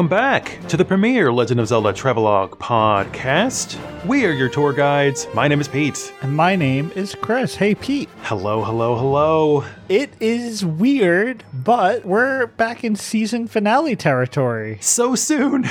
Welcome back to the premier Legend of Zelda Travelogue podcast. We are your tour guides. My name is Pete. And my name is Chris. Hey, Pete. Hello, hello, hello. It is weird, but we're back in season finale territory. So soon.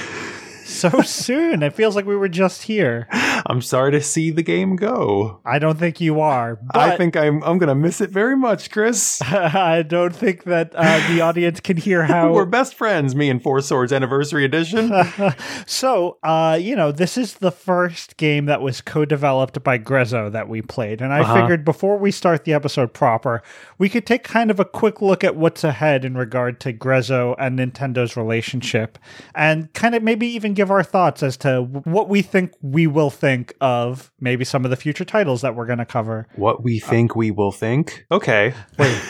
so soon. It feels like we were just here. I'm sorry to see the game go. I don't think you are. I think I'm I'm gonna miss it very much, Chris. I don't think that uh, the audience can hear how We're best friends, me and Four Swords Anniversary Edition. so, uh, you know, this is the first game that was co-developed by Grezzo that we played, and I Uh-huh. figured before we start the episode proper, we could take kind of a quick look at what's ahead in regard to Grezzo and Nintendo's relationship, and kind of maybe even give our thoughts as to what we think we will think of maybe some of the future titles that we're going to cover. what we uh, think we will think. Okay. Wait.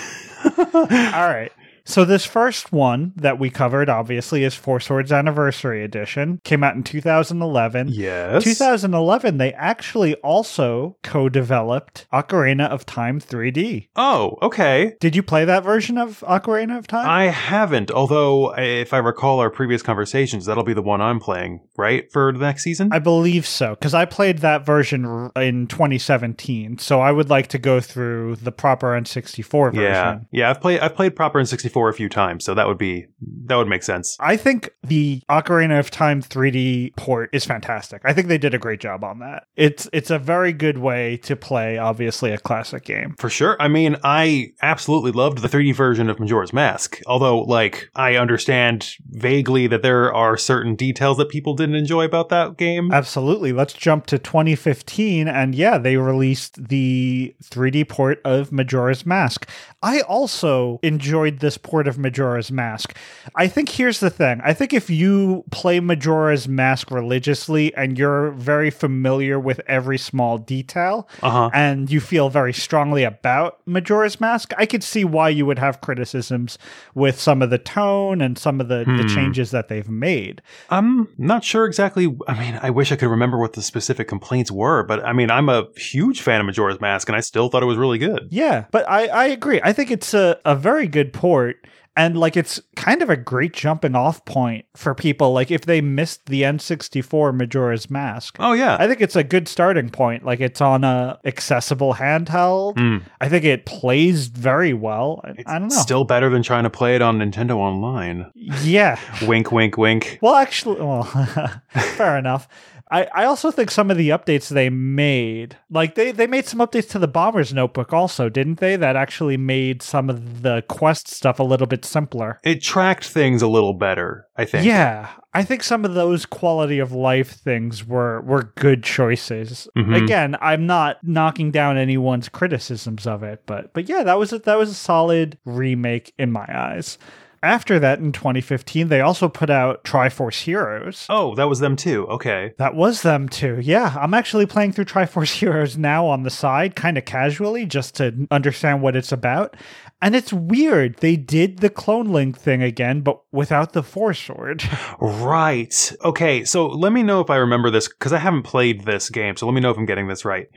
All right. So this first one that we covered, obviously, is Four Swords Anniversary Edition. Came out in 2011. Yes. 2011, they actually also co-developed Ocarina of Time 3D. Oh, okay. Did you play that version of Ocarina of Time? I haven't. Although, if I recall our previous conversations, that'll be the one I'm playing, right, for the next season. I believe so, because I played that version in 2017. So I would like to go through the proper N64 version. Yeah, yeah. I've played. I've played proper N64 a few times, so that would be that would make sense. I think the Ocarina of Time 3D port is fantastic. I think they did a great job on that. It's it's a very good way to play obviously a classic game. For sure. I mean, I absolutely loved the 3D version of Majora's Mask, although like I understand vaguely that there are certain details that people didn't enjoy about that game. Absolutely. Let's jump to 2015 and yeah, they released the 3D port of Majora's Mask. I also enjoyed this port of Majora's Mask. I think here's the thing. I think if you play Majora's Mask religiously and you're very familiar with every small detail, Uh huh. and you feel very strongly about Majora's Mask, I could see why you would have criticisms with some of the tone and some of the, the Hmm. changes that they've made. I'm not sure exactly. I mean, I wish I could remember what the specific complaints were, but I mean, I'm a huge fan of Majora's Mask, and I still thought it was really good. Yeah, but I, I agree. I think it's a, a very good port. And like it's kind of a great jumping off point for people. Like if they missed the N64 Majora's Mask, Oh, yeah. I think it's a good starting point. Like it's on a accessible handheld. Mm. I think it plays very well. It's I don't know. Still better than trying to play it on Nintendo Online. yeah, wink, wink, wink. Well, actually, well, fair enough. I, I also think some of the updates they made, like they, they made some updates to the Bomber's Notebook also, didn't they? That actually made some of the quest stuff a little bit simpler. It tracked things a little better, I think. Yeah, I think some of those quality of life things were were good choices. Mhm. Again, I'm not knocking down anyone's criticisms of it, but but yeah, that was a, that was a solid remake in my eyes. After that, in 2015, they also put out Triforce Heroes. Oh, that was them too. Okay. That was them too. Yeah, I'm actually playing through Triforce Heroes now on the side, kind of casually, just to understand what it's about. And it's weird. They did the Clone Link thing again, but without the Force Sword. Right. Okay, so let me know if I remember this because I haven't played this game, so let me know if I'm getting this right.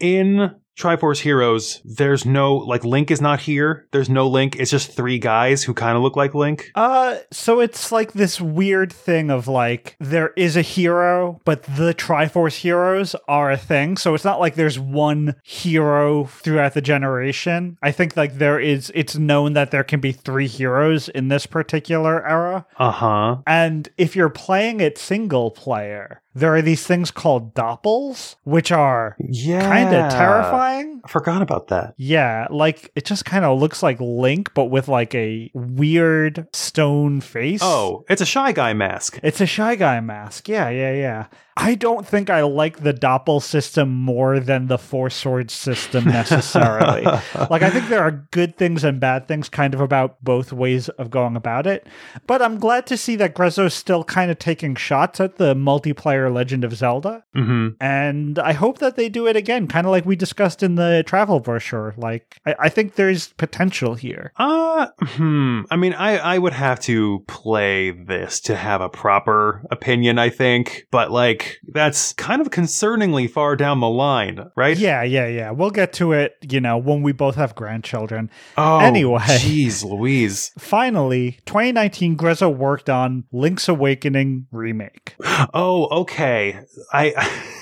In Triforce Heroes, there's no like Link is not here. There's no Link. It's just three guys who kind of look like Link. Uh, so it's like this weird thing of like there is a hero, but the Triforce heroes are a thing. So it's not like there's one hero throughout the generation. I think like there is. It's known that there can be three heroes in this particular era. Uh huh. And if you're playing it single player, there are these things called doppels, which are Yeah. kind of terrifying. I forgot about that. Yeah, like it just kind of looks like Link, but with like a weird stone face. Oh, it's a shy guy mask. It's a Shy Guy mask. Yeah, yeah, yeah. I don't think I like the Doppel system more than the Four Swords system necessarily. like, I think there are good things and bad things kind of about both ways of going about it. But I'm glad to see that Grezzo's still kind of taking shots at the multiplayer Legend of Zelda. hmm And I hope that they do it again, kind of like we discussed in the travel brochure. Like, I, I think there's potential here. Uh, hmm. I mean, I, I would have to play this to have a proper opinion, I think. But, like, That's kind of concerningly far down the line, right? Yeah, yeah, yeah. We'll get to it, you know, when we both have grandchildren. Oh, Anyway. jeez, Louise. Finally, 2019, Grezzo worked on Link's Awakening remake. Oh, okay. I.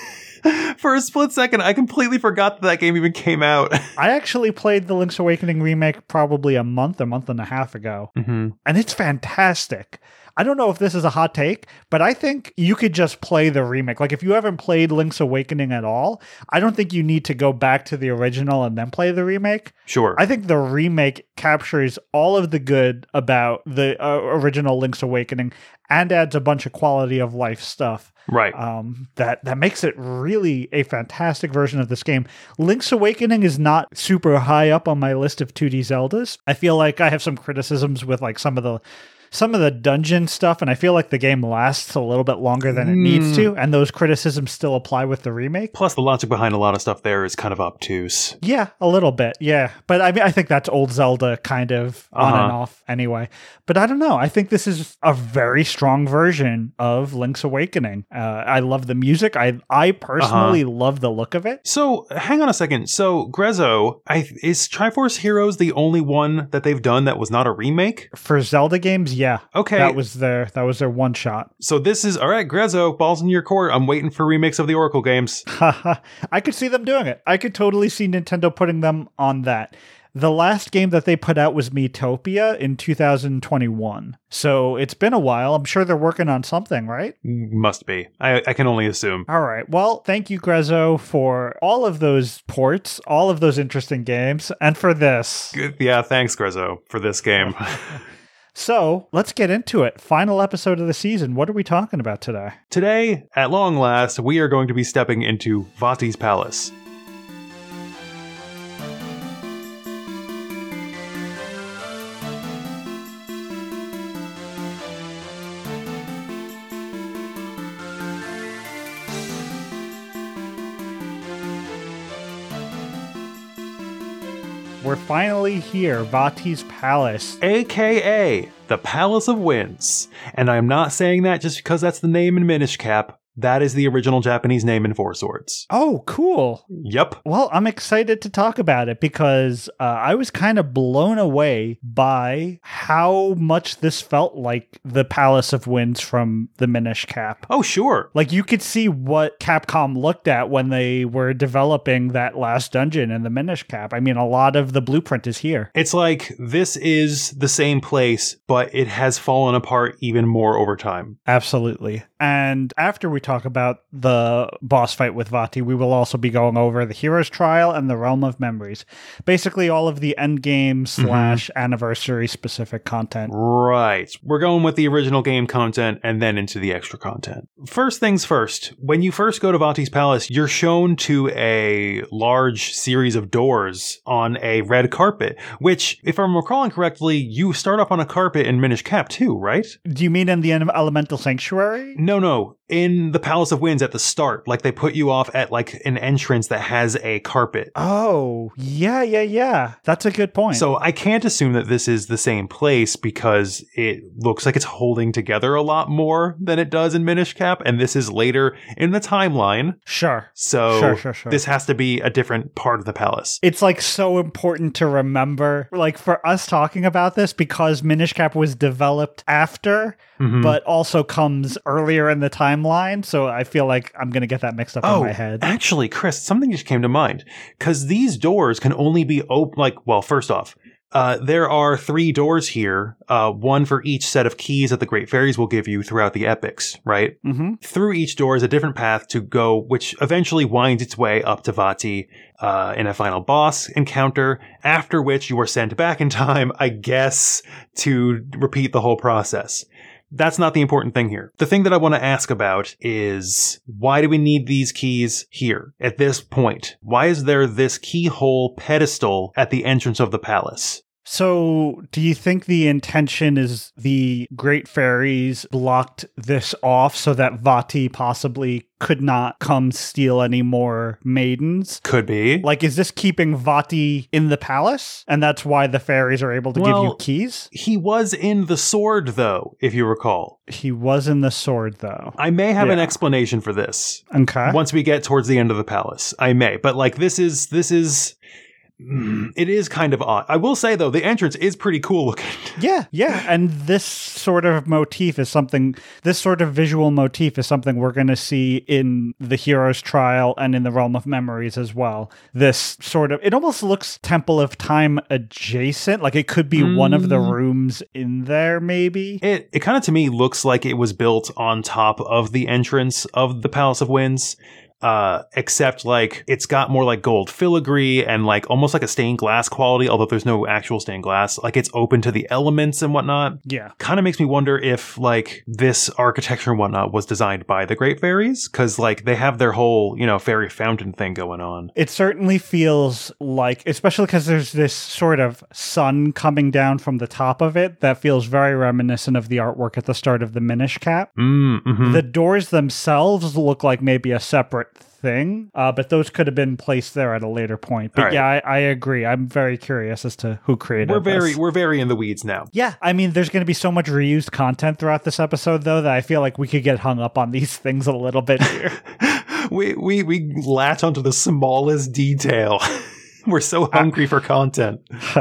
For a split second, I completely forgot that that game even came out. I actually played the Link's Awakening remake probably a month, a month and a half ago, hmm and it's fantastic. I don't know if this is a hot take, but I think you could just play the remake. Like if you haven't played Link's Awakening at all, I don't think you need to go back to the original and then play the remake. Sure. I think the remake captures all of the good about the uh, original Link's Awakening and adds a bunch of quality of life stuff right. um, that that makes it really a fantastic version of this game. Link's Awakening is not super high up on my list of 2D Zeldas. I feel like I have some criticisms with like some of the some of the dungeon stuff, and I feel like the game lasts a little bit longer than it needs to, and those criticisms still apply with the remake. Plus, the logic behind a lot of stuff there is kind of obtuse. Yeah, a little bit. Yeah. But I mean I think that's old Zelda kind of on and Uh-huh. off anyway. But I don't know. I think this is a very strong version of Link's Awakening. Uh, I love the music. I I personally Uh-huh. love the look of it. So, hang on a second. So, Grezzo, I, is Triforce Heroes the only one that they've done that was not a remake? For Zelda games, yeah. Okay. That was their that was their one shot. so, this is all right, Grezzo, balls in your court. I'm waiting for remakes of the Oracle games. I could see them doing it. I could totally see Nintendo putting them on that. The last game that they put out was Miitopia in 2021. So it's been a while. I'm sure they're working on something, right? Must be. I, I can only assume. All right. Well, thank you, Grezzo, for all of those ports, all of those interesting games, and for this. Good. Yeah, thanks, Grezzo, for this game. So let's get into it. Final episode of the season. What are we talking about today? Today, at long last, we are going to be stepping into Vati's palace. We're finally here, Vati's Palace. aka the Palace of Winds. And I'm not saying that just because that's the name in Minish Cap. That is the original Japanese name in Four Swords. Oh, cool. Yep. Well, I'm excited to talk about it because uh, I was kind of blown away by how much this felt like the Palace of Winds from the Minish Cap. Oh, sure. Like you could see what Capcom looked at when they were developing that last dungeon in the Minish Cap. I mean, a lot of the blueprint is here. It's like this is the same place, but it has fallen apart even more over time. Absolutely. And after we talk about the boss fight with Vati, we will also be going over the Hero's Trial and the Realm of Memories. Basically, all of the end game mm-hmm. slash anniversary specific content. Right. We're going with the original game content and then into the extra content. First things first, when you first go to Vati's Palace, you're shown to a large series of doors on a red carpet, which, if I'm recalling correctly, you start off on a carpet in Minish Cap too, right? Do you mean in the Elemental Sanctuary? No, no. In the Palace of Winds at the start, like they put you off at like an entrance that has a carpet. Oh, yeah, yeah, yeah. That's a good point. So I can't assume that this is the same place because it looks like it's holding together a lot more than it does in Minish Cap, and this is later in the timeline. sure. So Sure, sure, sure. this has to be a different part of the palace. It's like so important to remember, like for us talking about this, because Minish Cap was developed after, Mhm. but also comes earlier in the timeline. So I feel like I'm going to get that mixed up Oh, in my head. actually, Chris, something just came to mind because these doors can only be open. Like, well, first off, uh, there are three doors here, uh, one for each set of keys that the Great Fairies will give you throughout the epics, right? hmm through each door is a different path to go, which eventually winds its way up to Vati uh, in a final boss encounter, after which you are sent back in time, I guess, to repeat the whole process. That's not the important thing here. The thing that I want to ask about is why do we need these keys here at this point? Why is there this keyhole pedestal at the entrance of the palace? So, do you think the intention is the Great Fairies blocked this off so that Vati possibly could not come steal any more maidens? Could be. Like, is this keeping Vati in the palace? And that's why the fairies are able to give you keys? He was in the sword, though, if you recall. He was in the sword, though. I may have an explanation for this Okay. once we get towards the end of the palace. I may, but like this is this is it is kind of odd. I will say though, the entrance is pretty cool looking. Yeah, yeah. And this sort of motif is something, this sort of visual motif is something we're going to see in the hero's trial and in the realm of memories as well. This sort of, it almost looks Temple of Time adjacent. Like it could be one of the Mm. rooms in there, maybe. It it kind of to me looks like it was built on top of the entrance of the Palace of Winds. Uh, except like it's got more like gold filigree and like almost like a stained glass quality, although there's no actual stained glass. Like it's open to the elements and whatnot. Yeah. kind of makes me wonder if like this architecture and whatnot was designed by the great fairies because like they have their whole you know fairy fountain thing going on It certainly feels like, especially because there's this sort of sun coming down from the top of it that feels very reminiscent of the artwork at the start of the Minish Cap. mm, mhm. The doors themselves look like maybe a separate thing, uh, but those could have been placed there at a later point. But right. yeah, I, I agree. I'm very curious as to who created. we're very this. we're very in the weeds now Yeah, I mean, there's going to be so much reused content throughout this episode, though, that I feel like we could get hung up on these things a little bit here. we we we latch onto the smallest detail we're so hungry for content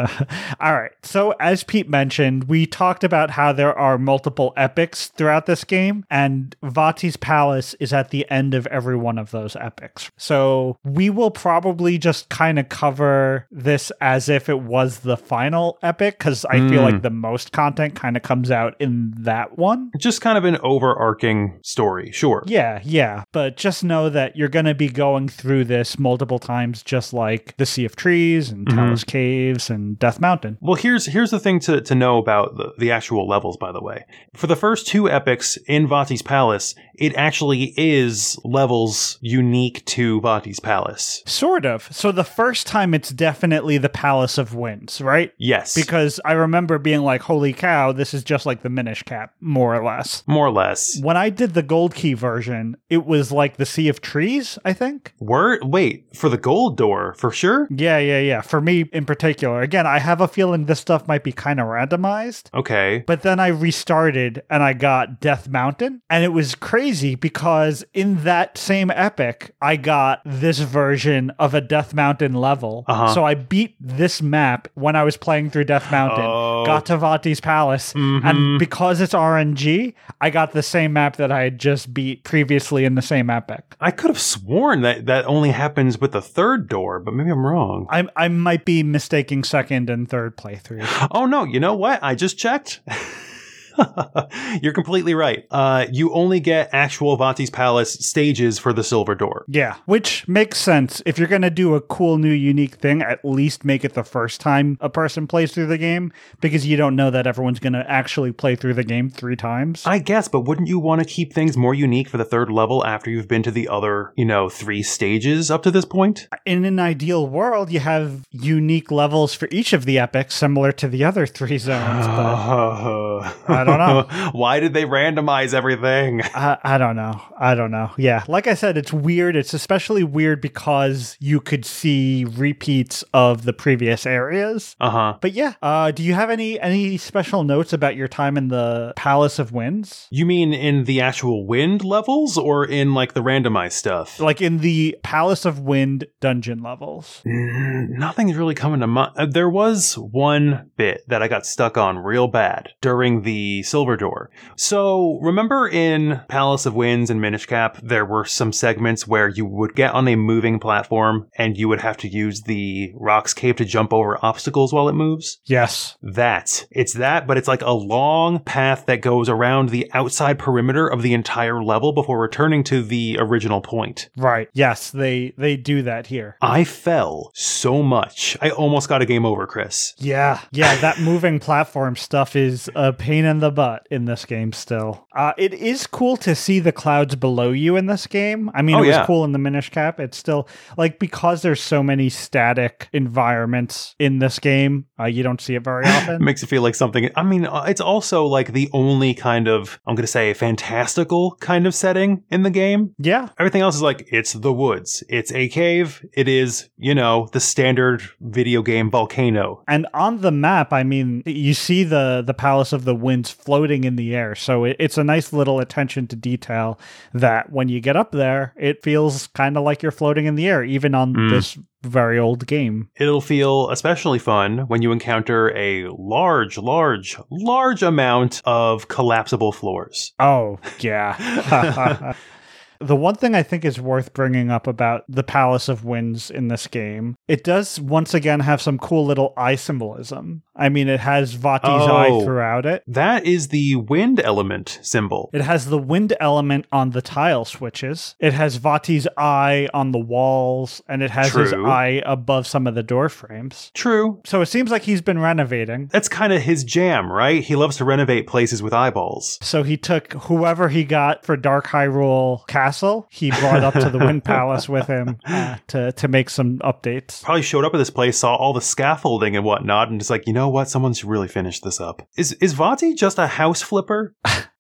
All right. So, as Pete mentioned, we talked about how there are multiple epics throughout this game, and Vati's Palace is at the end of every one of those epics. So, we will probably just kind of cover this as if it was the final epic, because I feel Mm. like the most content kind of comes out in that one. just kind of an overarching story sure Yeah, yeah. But just know that you're going to be going through this multiple times, just like the Sea of Trees and Mhm. Talus Caves and Death Mountain. Well, here's here's the thing to, to know about the, the actual levels, by the way. For the first two epics in Vati's Palace, it actually is levels unique to Vati's Palace. Sort of. So the first time it's definitely the Palace of Winds, right? Yes. Because I remember being like, holy cow, this is just like the Minish Cap, more or less. more or less. When I did the Gold Key version, it was like the Sea of Trees, I think. Word wait, for the gold door, for sure? Yeah, yeah, yeah. Yeah. For me in particular. Again, I have a feeling this stuff might be kind of randomized. Okay. But then I restarted and I got Death Mountain. And it was crazy because in that same epic, I got this version of a Death Mountain level. Uh-huh. So I beat this map when I was playing through Death Mountain, Oh. got to Vati's Palace. Mhm. And because it's RNG, I got the same map that I had just beat previously in the same epic. I could have sworn that that only happens with the third door, but maybe I'm wrong. I, I might be mistaking second and third playthroughs. Oh no, you know what? I just checked. You're completely right. Uh, you only get actual Vati's Palace stages for the Silver Door. Yeah, which makes sense. If you're going to do a cool new unique thing, at least make it the first time a person plays through the game because you don't know that everyone's going to actually play through the game three times. I guess, but wouldn't you want to keep things more unique for the third level after you've been to the other, you know, three stages up to this point? In an ideal world, you have unique levels for each of the epics similar to the other three zones, but I don't know. Why did they randomize everything? I, I don't know. I don't know. Yeah, like I said, it's weird. It's especially weird because you could see repeats of the previous areas. Uh huh. But yeah, uh, do you have any any special notes about your time in the Palace of Winds? You mean in the actual wind levels or in like the randomized stuff? Like in the Palace of Wind dungeon levels. Mm, Nothing's really coming to mind. Uh, there was one bit that I got stuck on real bad during the Silver Door. So remember in Palace of Winds and Minish Cap, there were some segments where you would get on a moving platform and you would have to use the Roc's Cape to jump over obstacles while it moves. Yes. That. It's that, but it's like a long path that goes around the outside perimeter of the entire level before returning to the original point. Right. Yes, they they do that here. I fell so much. I almost got a game over, Chris. Yeah, yeah, that moving platform stuff is a pain in the butt in this game still. Uh, it is cool to see the clouds below you in this game. I mean, Oh, it was yeah. cool in the Minish Cap. It's still like because there's so many static environments in this game, uh, you don't see it very It often. makes it feel like something. I mean, uh, it's also like the only kind of, I'm going to say, fantastical kind of setting in the game. yeah, Everything else is like, it's the woods, it's a cave, it is, you know, the standard video game volcano. And on the map, I mean, you see the the Palace of the Winds floating in the air. So it, it's a nice little attention to detail that when you get up there, it feels kind of like you're floating in the air, even on Mm. this very old game. It'll feel especially fun when you encounter a large, large, large amount of collapsible floors. Oh, yeah. The one thing I think is worth bringing up about the Palace of Winds in this game, it does once again have some cool little eye symbolism. I mean, it has Vati's eye Oh. throughout it. That is the wind element symbol. It has the wind element on the tile switches. It has Vati's eye on the walls, and it has his eye above some of the door frames. True. So it seems like he's been renovating. That's kind of his jam, right? He loves to renovate places with eyeballs. So he took whoever he got for Dark Hyrule Castle, he brought up to the Wind Palace with him uh, to to make some updates. Probably showed up at this place, saw all the scaffolding and whatnot, and just like, you know what? Someone should really finish this up. Is is Vati just a house flipper?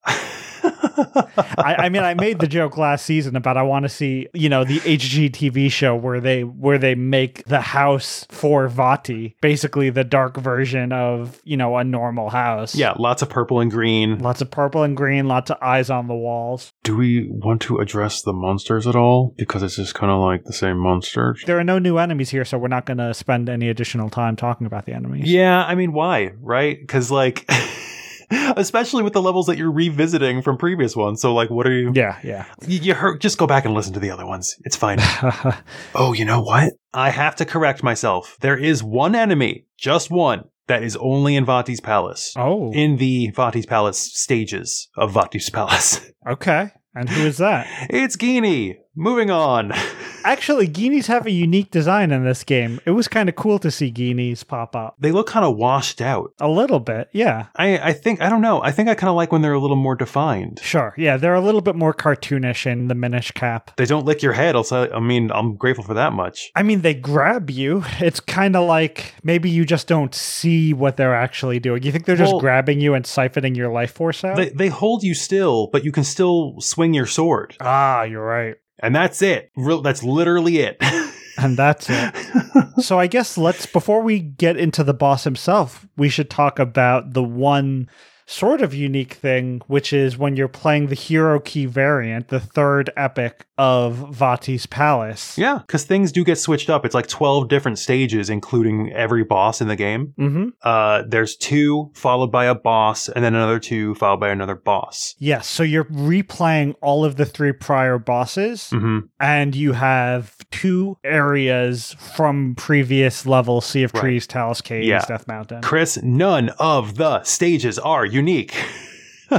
I, I mean, I made the joke last season about I want to see, you know, the HGTV show where they where they make the house for Vati, basically the dark version of you know a normal house. yeah, lots of purple and green. lots of purple and green, lots of eyes on the walls. Do we want to address the monsters at all? Because it's just kind of like the same monsters. There are no new enemies here, so we're not going to spend any additional time talking about the enemies. Yeah, I mean, why? Right? Because like, especially with the levels that you're revisiting from previous ones. So like, what are you? yeah, yeah. You, you heard, just go back and listen to the other ones. It's fine. oh, you know what? I have to correct myself. There is one enemy, just one, that is only in Vati's palace. oh, In the Vati's palace stages of Vati's palace. okay. And who is that? it's Ghini. Moving on. Actually, Ghinis have a unique design in this game. It was kind of cool to see Ghinis pop up. they look kind of washed out. A little bit, yeah. I, I think, I don't know. I think I kind of like when they're a little more defined. Sure. Yeah, they're a little bit more cartoonish in the Minish Cap. They don't lick your head. I'll say, I mean, I'm grateful for that much. I mean, they grab you. It's kind of like maybe you just don't see what they're actually doing. You think they're just grabbing you and siphoning your life force out? They, they hold you still, but you can still swing your sword. ah, you're right. And that's it. Real, that's literally it. And that's it. so I guess let's before we get into the boss himself, we should talk about the one sort of unique thing, which is when you're playing the hero key variant, the third epic of Vati's Palace. yeah, because things do get switched up. It's like 12 different stages, including every boss in the game. Mm-hmm. Uh, there's two, followed by a boss, and then another two, followed by another boss. Yes, so you're replaying all of the three prior bosses, hmm and you have two areas from previous levels: Sea of Right. Trees, Talus Caves, Yeah. Death Mountain. Chris, none of the stages are unique.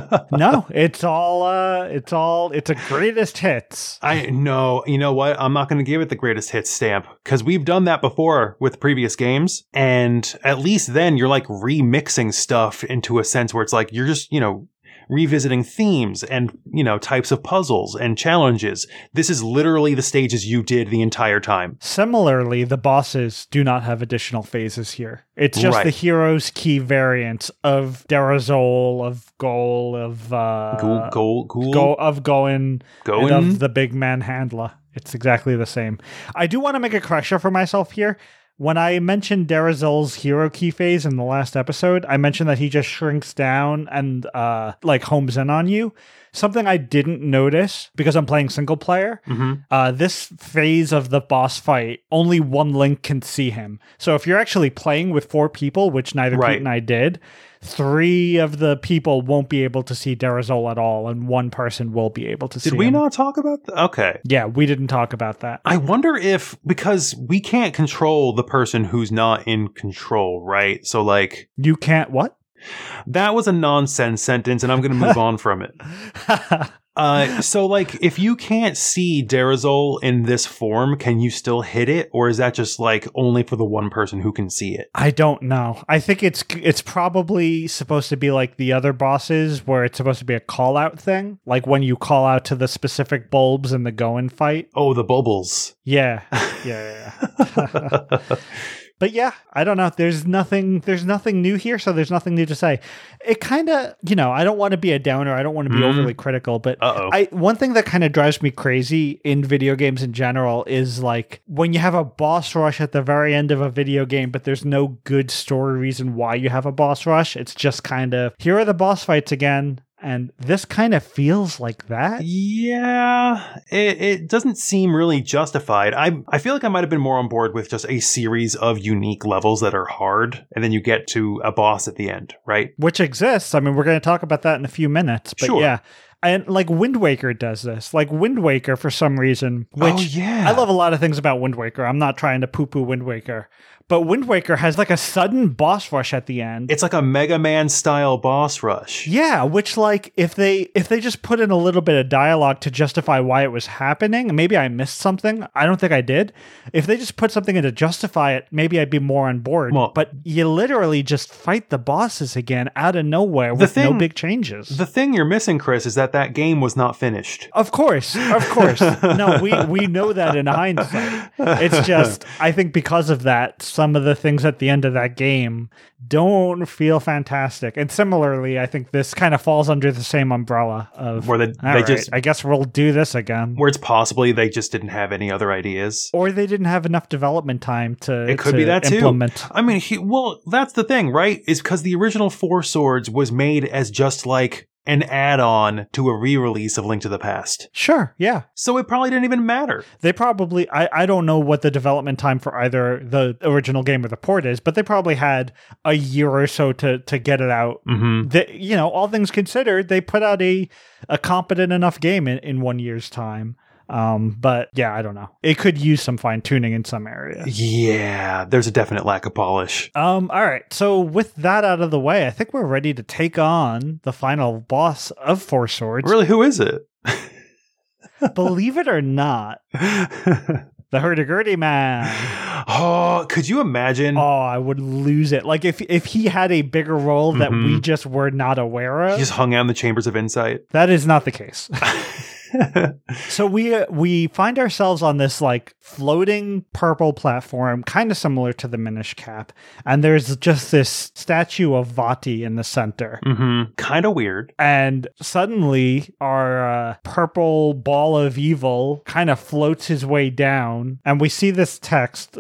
no, it's all uh it's all it's a greatest hits. I know, you know what? I'm not going to give it the greatest hits stamp because we've done that before with previous games. And at least then you're like remixing stuff into a sense where it's like you're just, you know, revisiting themes and, you know, types of puzzles and challenges. This is literally the stages you did the entire time. Similarly, the bosses do not have additional phases here. It's just Right. the hero's key variants of Dera Zol, of Goal, of uh cool. Go of Goin, and Going. of the Big Manhandla. It's exactly the same. I do want to make a correction for myself here. When I mentioned Dera Zol's hero key phase in the last episode, I mentioned that he just shrinks down and uh like homes in on you. Something I didn't notice because I'm playing single player. hmm Uh, this phase of the boss fight, only one link can see him. So if you're actually playing with four people, which neither Right. Pete and I did, three of the people won't be able to see Dera Zol at all, and one person will be able to see Did we him. not talk about that? Okay. Yeah, we didn't talk about that. I wonder if because we can't control the person who's not in control, right? So like You can't what? that was a nonsense sentence and I'm going to move on from it. Uh, so like, if you can't see Dera Zol in this form, can you still hit it, or is that just like only for the one person who can see it? I don't know. I think it's it's probably supposed to be like the other bosses, where it's supposed to be a call out thing, like when you call out to the specific bulbs in the Gouen fight. Oh, the bubbles. Yeah, yeah, yeah. but yeah, I don't know. There's nothing. There's nothing new here, so there's nothing new to say. It kind of, you know, I don't want to be a downer. I don't want to be Mhm. overly critical, but Uh-oh. I one thing that kind of drives me crazy in video games in general is like when you have a boss rush at the very end of a video game, but there's no good story reason why you have a boss rush. It's just kind of here are the boss fights again. And this kind of feels like that. Yeah, it, it doesn't seem really justified. I I feel like I might have been more on board with just a series of unique levels that are hard, and then you get to a boss at the end, right? which exists. I mean, we're going to talk about that in a few minutes, but Sure. yeah. And like Wind Waker does this. Like Wind Waker, for some reason, oh, which oh yeah, I love a lot of things about Wind Waker. I'm not trying to poo poo Wind Waker, but Wind Waker has like a sudden boss rush at the end. It's like a Mega Man style boss rush. yeah, which like if they if they just put in a little bit of dialogue to justify why it was happening, maybe I missed something. I don't think I did. If they just put something in to justify it, maybe I'd be more on board. Well- but you literally just fight the bosses again out of nowhere with no big changes. The thing you're missing, Chris, is that that game was not finished. Of course, of course. no, we we know that in hindsight. It's just I think because of that, some of the things at the end of that game don't feel fantastic. And similarly, I think this kind of falls under the same umbrella of Where they- "All they right, just- I guess we'll do this again. Where it's possibly they just didn't have any other ideas. Or they didn't have enough development time to, It could to be that too. I mean, he, well, that's the thing, right? Is because the original Four Swords was made as just like an add-on to a re-release of Link to the Past, Sure, yeah. so it probably didn't even matter. They probably I, I don't know what the development time for either the original game or the port is, but they probably had a year or so to to get it out Mm-hmm. that you know all things considered they put out a a competent enough game in, in one year's time um but yeah i don't know it could use some fine tuning in some areas Yeah, there's a definite lack of polish. um all right so with that out of the way i think we're ready to take on the final boss of four swords Really, who is it? believe it or not the hurdy-gurdy man oh, could you imagine? oh i would lose it like if if he had a bigger role that we Mhm. just were not aware of. He just hung out in the chambers of insight. that is not the case So we uh, we find ourselves on this like floating purple platform, kind of similar to the Minish Cap, and there's just this statue of Vati in the center. mm-hmm. Kind of weird. And suddenly, our uh, purple ball of evil kind of floats his way down, and we see this text.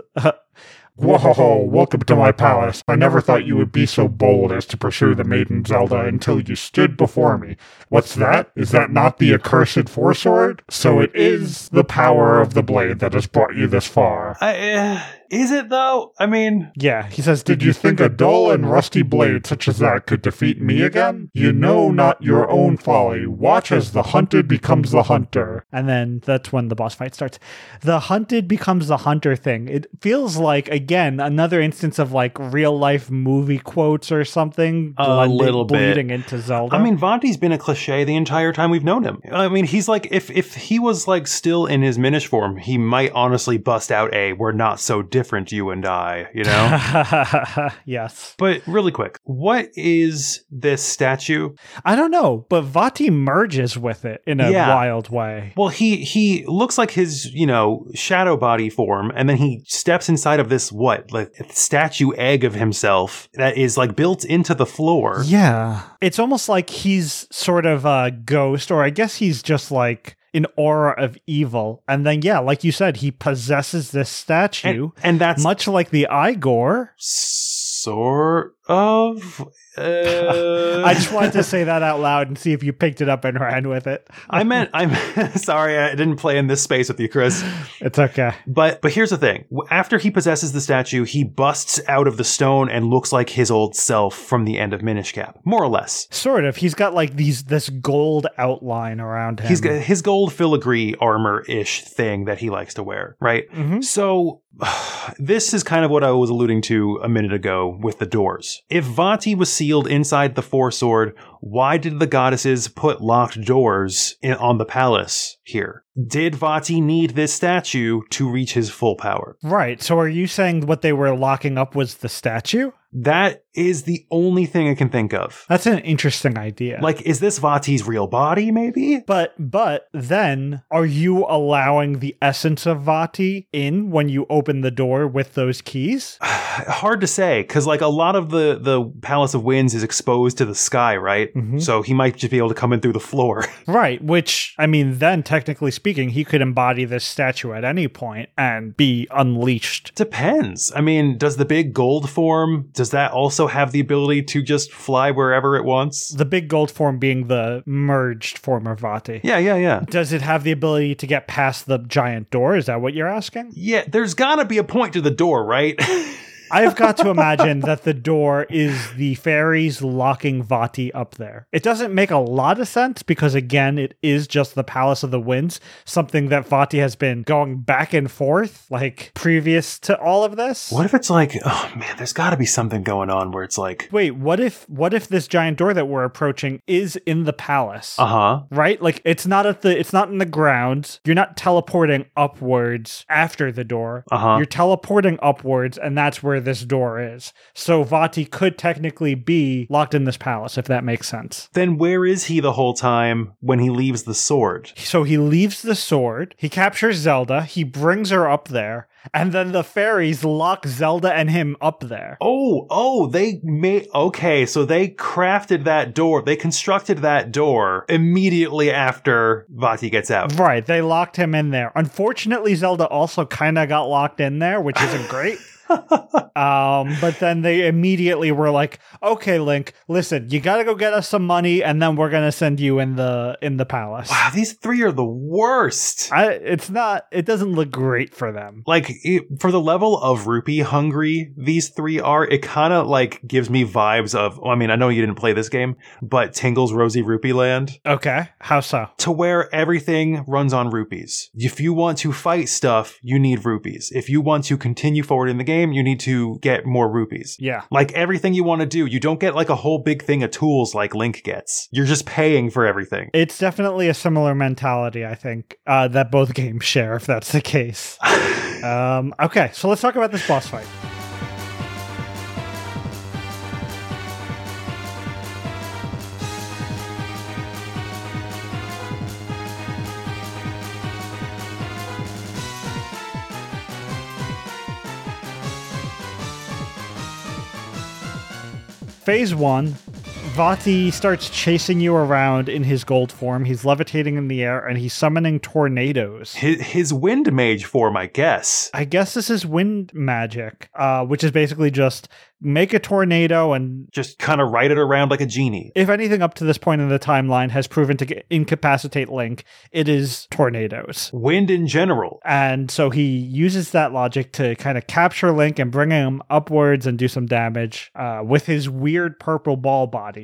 Whoa, welcome to my palace. I never thought you would be so bold as to pursue the maiden Zelda until you stood before me. What's that? Is that not the accursed Four Sword? So it is the power of the blade that has brought you this far. I, uh, is it though? I mean, yeah, he says, Did you think a dull and rusty blade such as that could defeat me again? You know not your own folly. Watch as the hunted becomes the hunter. And then that's when the boss fight starts. The hunted becomes the hunter thing. It feels like again another instance of like real life movie quotes or something. A blending- little bit. bleeding into Zelda. I mean, Vati's been a cliche the entire time we've known him. I mean, he's like, if if he was like still in his Minish form, he might honestly bust out a "We're not so different, you and I," you know. yes. but really quick, what is this statue? I don't know, but Vati merges with it in a Yeah. wild way. Well, he he looks like his you know shadow body form, and then he steps inside of this what like statue egg of himself that is like built into the floor. Yeah. It's almost like he's sort of a ghost, or I guess he's just like an aura of evil. And then, yeah, like you said, he possesses this statue, and, and that's much like the Igor. sort of. Uh, I just wanted to say that out loud and see if you picked it up and ran with it. I meant I'm sorry I didn't play in this space with you, Chris. It's okay. But but here's the thing: after he possesses the statue, he busts out of the stone and looks like his old self from the end of Minish Cap, more or less. Sort of. He's got like these this gold outline around him. He's got his gold filigree armor ish thing that he likes to wear, right? Mhm. So, this is kind of what I was alluding to a minute ago with the doors. If Vati was sealed inside the Four Sword, why did the goddesses put locked doors in, on the palace here? Did Vati need this statue to reach his full power? Right. So are you saying what they were locking up was the statue? That is the only thing I can think of. That's an interesting idea. Like, is this Vati's real body, maybe? But but then are you allowing the essence of Vati in when you open the door with those keys? Hard to say, because like a lot of the the Palace of Winds is exposed to the sky, right? Mhm. So he might just be able to come in through the floor. Right, which I mean then technically speaking, he could embody this statue at any point and be unleashed. Depends. I mean, does the big gold form does that also have the ability to just fly wherever it wants? The big gold form being the merged form of Vati. Yeah, yeah, yeah. Does it have the ability to get past the giant door? Is that what you're asking? Yeah, there's got to be a point to the door, right? I've got to imagine that the door is the fairies locking Vati up there. It doesn't make a lot of sense because, again, it is just the Palace of the Winds, something that Vati has been going back and forth, like previous to all of this. what if it's like, oh man, there's got to be something going on where it's like, Wait, what if what if this giant door that we're approaching is in the palace? uh huh. right? Like it's not at the it's not in the ground. You're not teleporting upwards after the door. Uh huh. You're teleporting upwards, and that's where this door is. So Vati could technically be locked in this palace, if that makes sense. Then where is he the whole time when he leaves the sword? So he leaves the sword, he captures Zelda, he brings her up there, and then the fairies lock Zelda and him up there. Oh, oh, they made okay, so they crafted that door. They constructed that door immediately after Vati gets out. Right, they locked him in there. Unfortunately, Zelda also kind of got locked in there, which isn't great. um, but then they immediately were like, "Okay, Link, listen, you got to go get us some money, and then we're gonna send you in the in the palace." Wow, these three are the worst. I, it's not. It doesn't look great for them. Like it, for the level of rupee hungry these three are, it kind of like gives me vibes of. Well, I mean, I know you didn't play this game, but Tingle's Rosy Rupee Land. Okay, how so? to where everything runs on rupees. If you want to fight stuff, you need rupees. If you want to continue forward in the game, you need to get more rupees. Yeah. Like everything you want to do, you don't get like a whole big thing of tools like Link gets. You're just paying for everything. It's definitely a similar mentality, I think, uh, that both games share, if that's the case. um, okay, so let's talk about this boss fight. Phase one, Vati starts chasing you around in his gold form. He's levitating in the air and he's summoning tornadoes. his, his wind mage form, I guess. I guess this is wind magic, uh, which is basically just make a tornado and Just kind of ride it around like a genie. if anything up to this point in the timeline has proven to incapacitate Link, it is tornadoes. Wind in general. And so he uses that logic to kind of capture Link and bring him upwards and do some damage uh, with his weird purple ball body.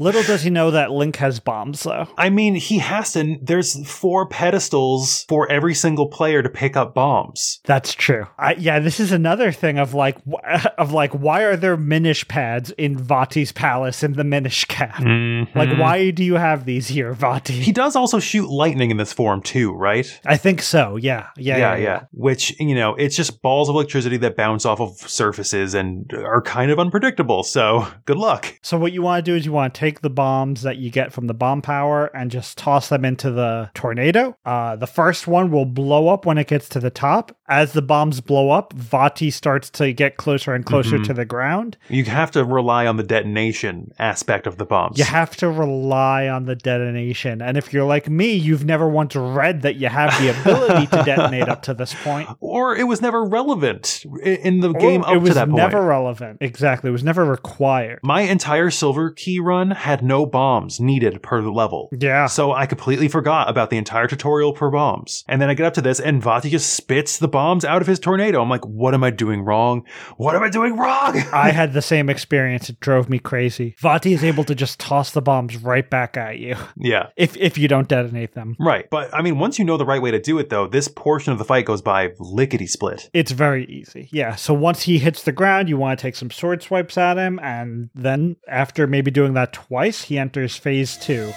Little does he know that Link has bombs, though. I mean, he has to. There's four pedestals for every single player to pick up bombs. That's true. I, yeah, this is another thing of like, of like, why are there Minish pads in Vati's palace in the Minish cap? Mm-hmm. Like, why do you have these here, Vati? He does also shoot lightning in this form too, right? I think so. Yeah. Yeah. yeah, yeah. Which, you know, it's just balls of electricity that bounce off of surfaces and are kind of unpredictable. So good luck. So what you want to do is you want to take the bombs that you get from the bomb power and just toss them into the tornado. Uh, the first one will blow up when it gets to the top. As the bombs blow up, Vati starts to get closer and closer Mhm. to the ground. You have to rely on the detonation aspect of the bombs. You have to rely on the detonation. And if you're like me, you've never once read that you have the ability to detonate up to this point. or it was never relevant in the game up it was to that point. never relevant. Exactly. It was never required. My entire silver key run had no bombs needed per level. Yeah. So I completely forgot about the entire tutorial per bombs. And then I get up to this and Vati just spits the bombs out of his tornado. I'm like, what am I doing wrong? What am I doing wrong? I had the same experience. It drove me crazy. Vati is able to just toss the bombs right back at you yeah. if if you don't detonate them. Right. But I mean, once you know the right way to do it, though, this portion of the fight goes by lickety split. It's very easy. Yeah. So once he hits the ground, you want to take some sword swipes at him, and then after maybe doing that twice, he enters phase two.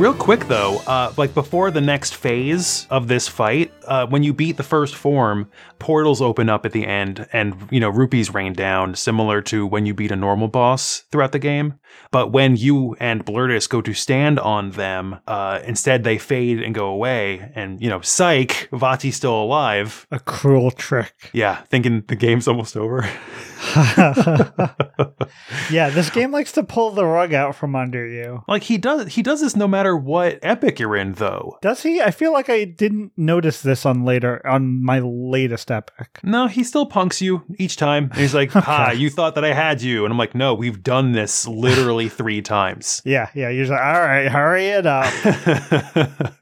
Real quick though, uh, like before the next phase of this fight, uh, when you beat the first form, portals open up at the end, and you know rupees rain down, similar to when you beat a normal boss throughout the game. But when you and Blurtus go to stand on them, uh, instead they fade and go away, and you know, psych, Vati's still alive. A cruel trick. Yeah, thinking the game's almost over. yeah, this game likes to pull the rug out from under you. like he does, he does this no matter what epic you're in, though. Does he? I feel like I didn't notice this on later on my latest epic. No, he still punks you each time. And he's like, "Ha, Okay. you thought that I had you," and I'm like, "No, we've done this literally three times." Yeah, yeah. You're just like, all right, hurry it up.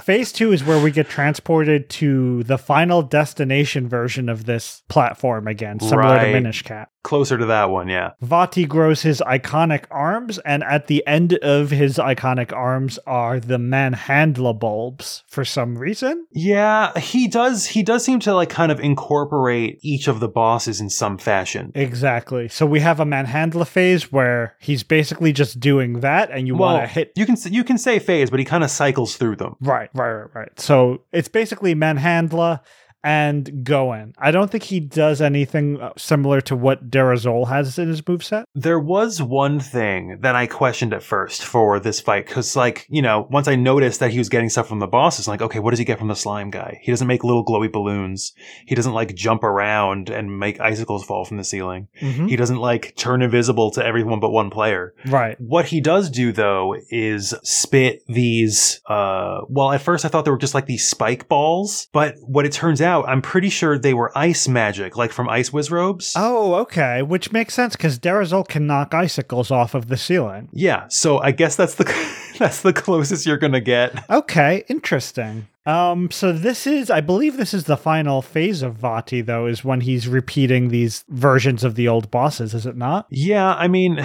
Phase two is where we get transported to the final destination version of this platform again, similar Right. to Minish Cap. Closer to that one, yeah. Vati grows his iconic arms, and at the end of his iconic arms are the manhandla bulbs for some reason. Yeah, he does. He does seem to like kind of incorporate each of the bosses in some fashion. Exactly. So we have a manhandla phase where he's basically just doing that, and you well, want to hit. you can you can say phase, but he kind of cycles through them. Right, right, right, right. So it's basically manhandla and Gouen. I don't think he does anything uh, similar to what Dera Zol has in his moveset. There was one thing that I questioned at first for this fight because, like, you know, once I noticed that he was getting stuff from the bosses, like, okay, what does he get from the slime guy? He doesn't make little glowy balloons. He doesn't like jump around and make icicles fall from the ceiling. Mhm. He doesn't like turn invisible to everyone but one player. Right. What he does do though is spit these uh well at first I thought they were just like these spike balls, but what it turns out I'm pretty sure they were ice magic like from Ice Wizzrobes. Oh, okay. Which makes sense because Dera Zol can knock icicles off of the ceiling. Yeah, so I guess that's the that's the closest you're going to get. Okay, interesting. Um, so this is, I believe, this is the final phase of Vati, though, is when he's repeating these versions of the old bosses, is it not? Yeah, I mean,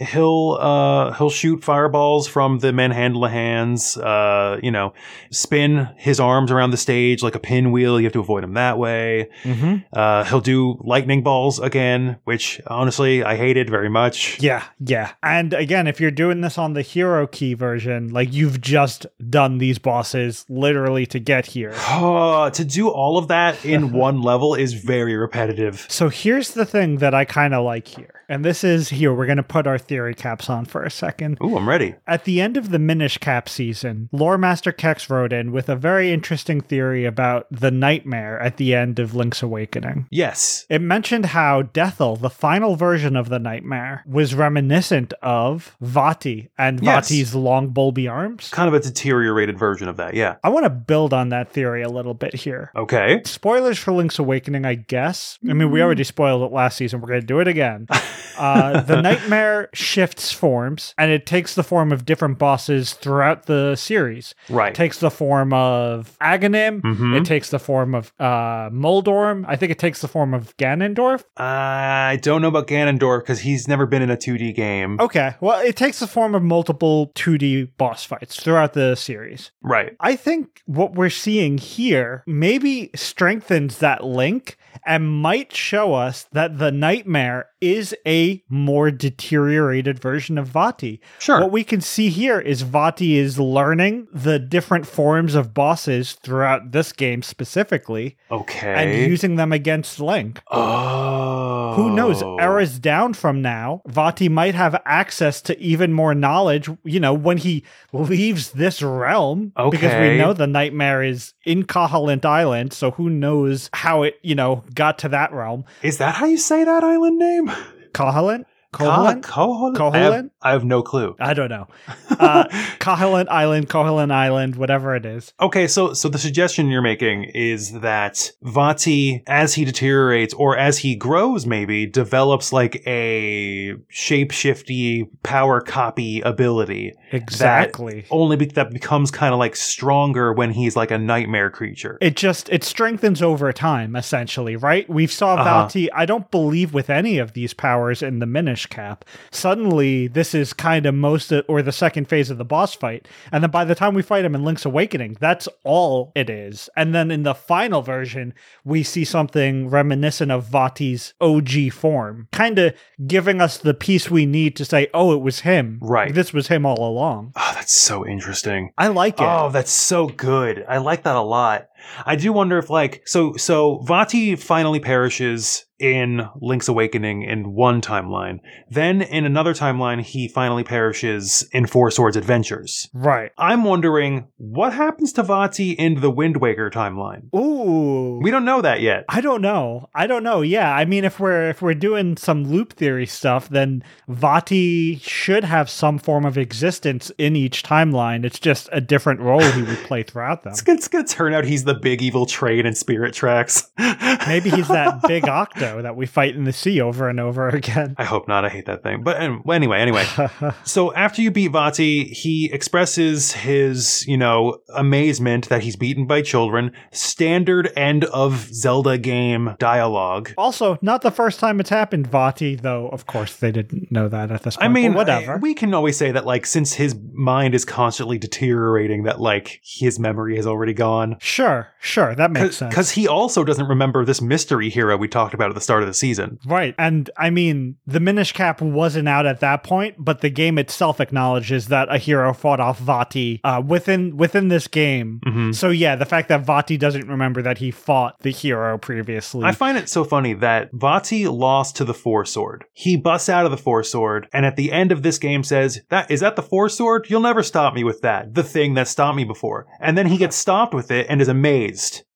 he'll uh he'll shoot fireballs from the manhandla hands. Uh, you know, spin his arms around the stage like a pinwheel. You have to avoid him that way. Mm-hmm. Uh, he'll do lightning balls again, which honestly I hated very much. Yeah, yeah. And again, if you're doing this on the hero key version, like you've just done these bosses literally to get here. Oh, to do all of that in one level is very repetitive. So here's the thing that I kind of like here. And this is here, we're going to put our theory caps on for a second. Ooh, I'm ready. At the end of the Minish Cap season, Lore Master Kex wrote in with a very interesting theory about the nightmare at the end of Link's Awakening. Yes. It mentioned how DethI, the final version of the nightmare, was reminiscent of Vati and Yes. Vati's long bulby arms. Kind of a deteriorated version of that, yeah. I want to build on that theory a little bit here. Okay. Spoilers for Link's Awakening, I guess. I mean, we mm. already spoiled it last season. We're going to do it again. Uh, the nightmare shifts forms, and it takes the form of different bosses throughout the series. Right. It takes the form of Aghanim. Mhm. It takes the form of uh, Moldorm. I think it takes the form of Ganondorf. I don't know about Ganondorf because he's never been in a 2D game. Okay, well, it takes the form of multiple 2D boss fights throughout the series. Right. I think what we're seeing here maybe strengthens that link and might show us that the nightmare is a more deteriorated version of Vati. Sure. What we can see here is Vati is learning the different forms of bosses throughout this game specifically okay. and using them against Link. oh. Who knows? Eras down from now, Vati might have access to even more knowledge, you know, when he leaves this realm. Okay. Because we know the nightmare is in Kahalint Island, so who knows how it, you know, got to that realm. Is that how you say that island name? Kahalint? Koholint? Koholint? Koholint? I have, I have no clue. I don't know. Uh, Kahalint Island, Koholint Island, whatever it is. Okay, so so the suggestion you're making is that Vati, as he deteriorates or as he grows, maybe develops like a shape-shifty power copy ability. Exactly. Only be- that becomes kind of like stronger when he's like a nightmare creature. it just it strengthens over time essentially right We've saw Uh-huh. Vati i don't believe with any of these powers in the minish cap suddenly this is kind of most of, or the second phase of the boss fight and then by the time we fight him in link's awakening that's all it is and then in the final version we see something reminiscent of vati's og form kind of giving us the piece we need to say oh it was him Right. this was him all along oh, that's so interesting. i like it Oh, that's so good. I like that a lot. I do wonder if like so so Vati finally perishes in Link's Awakening in one timeline. Then in another timeline he finally perishes in Four Swords Adventures. right I'm wondering what happens to Vati in the Wind Waker timeline. ooh We don't know that yet. I don't know. I don't know. Yeah, I mean, if we're if we're doing some loop theory stuff, then Vati should have some form of existence in each timeline. It's just a different role he would play throughout them. It's, gonna- it's gonna turn out he's the big evil trade in Spirit Tracks. Maybe he's that big octo that we fight in the sea over and over again. I hope not. I hate that thing. But anyway, anyway. So after you beat Vati, he expresses his, you know, amazement that he's beaten by children. Standard end of Zelda game dialogue. also, not the first time it's happened, Vati. Though, of course, they didn't know that at this point. I mean, whatever. I- we can always say that, like, since his mind is constantly deteriorating, that like his memory has already gone. sure, sure, that makes sense. Because he also doesn't remember this mystery hero we talked about at the start of the season. Right. And I mean, the Minish Cap wasn't out at that point, but the game itself acknowledges that a hero fought off Vati uh, within within this game. Mhm. So yeah, the fact that Vati doesn't remember that he fought the hero previously. I find it so funny that Vati lost to the Four Sword. He busts out of the Four Sword, and at the end of this game says, "That is that the Four Sword? You'll never stop me with that. The thing that stopped me before." And then he gets stopped with it and is amazed.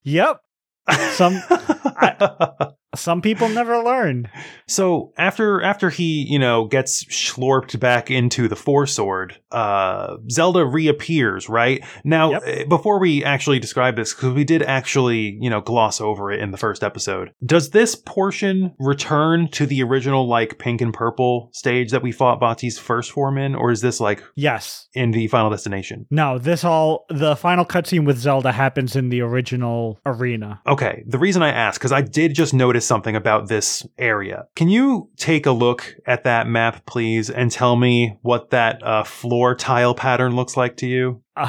Yep. Some some people never learn. so after after he you know gets slorped back into the Four Sword, uh, Zelda reappears. Right now, Yep. eh, before we actually describe this, because we did actually you know gloss over it in the first episode, does this portion return to the original like pink and purple stage that we fought Vati's first form in, or is this like Yes. in the Final Destination? No, this all the final cutscene with Zelda happens in the original arena. Okay, the reason I ask, because I did just notice something about this area. Can you take a look at that map, please, and tell me what that uh, floor tile pattern looks like to you? Oh,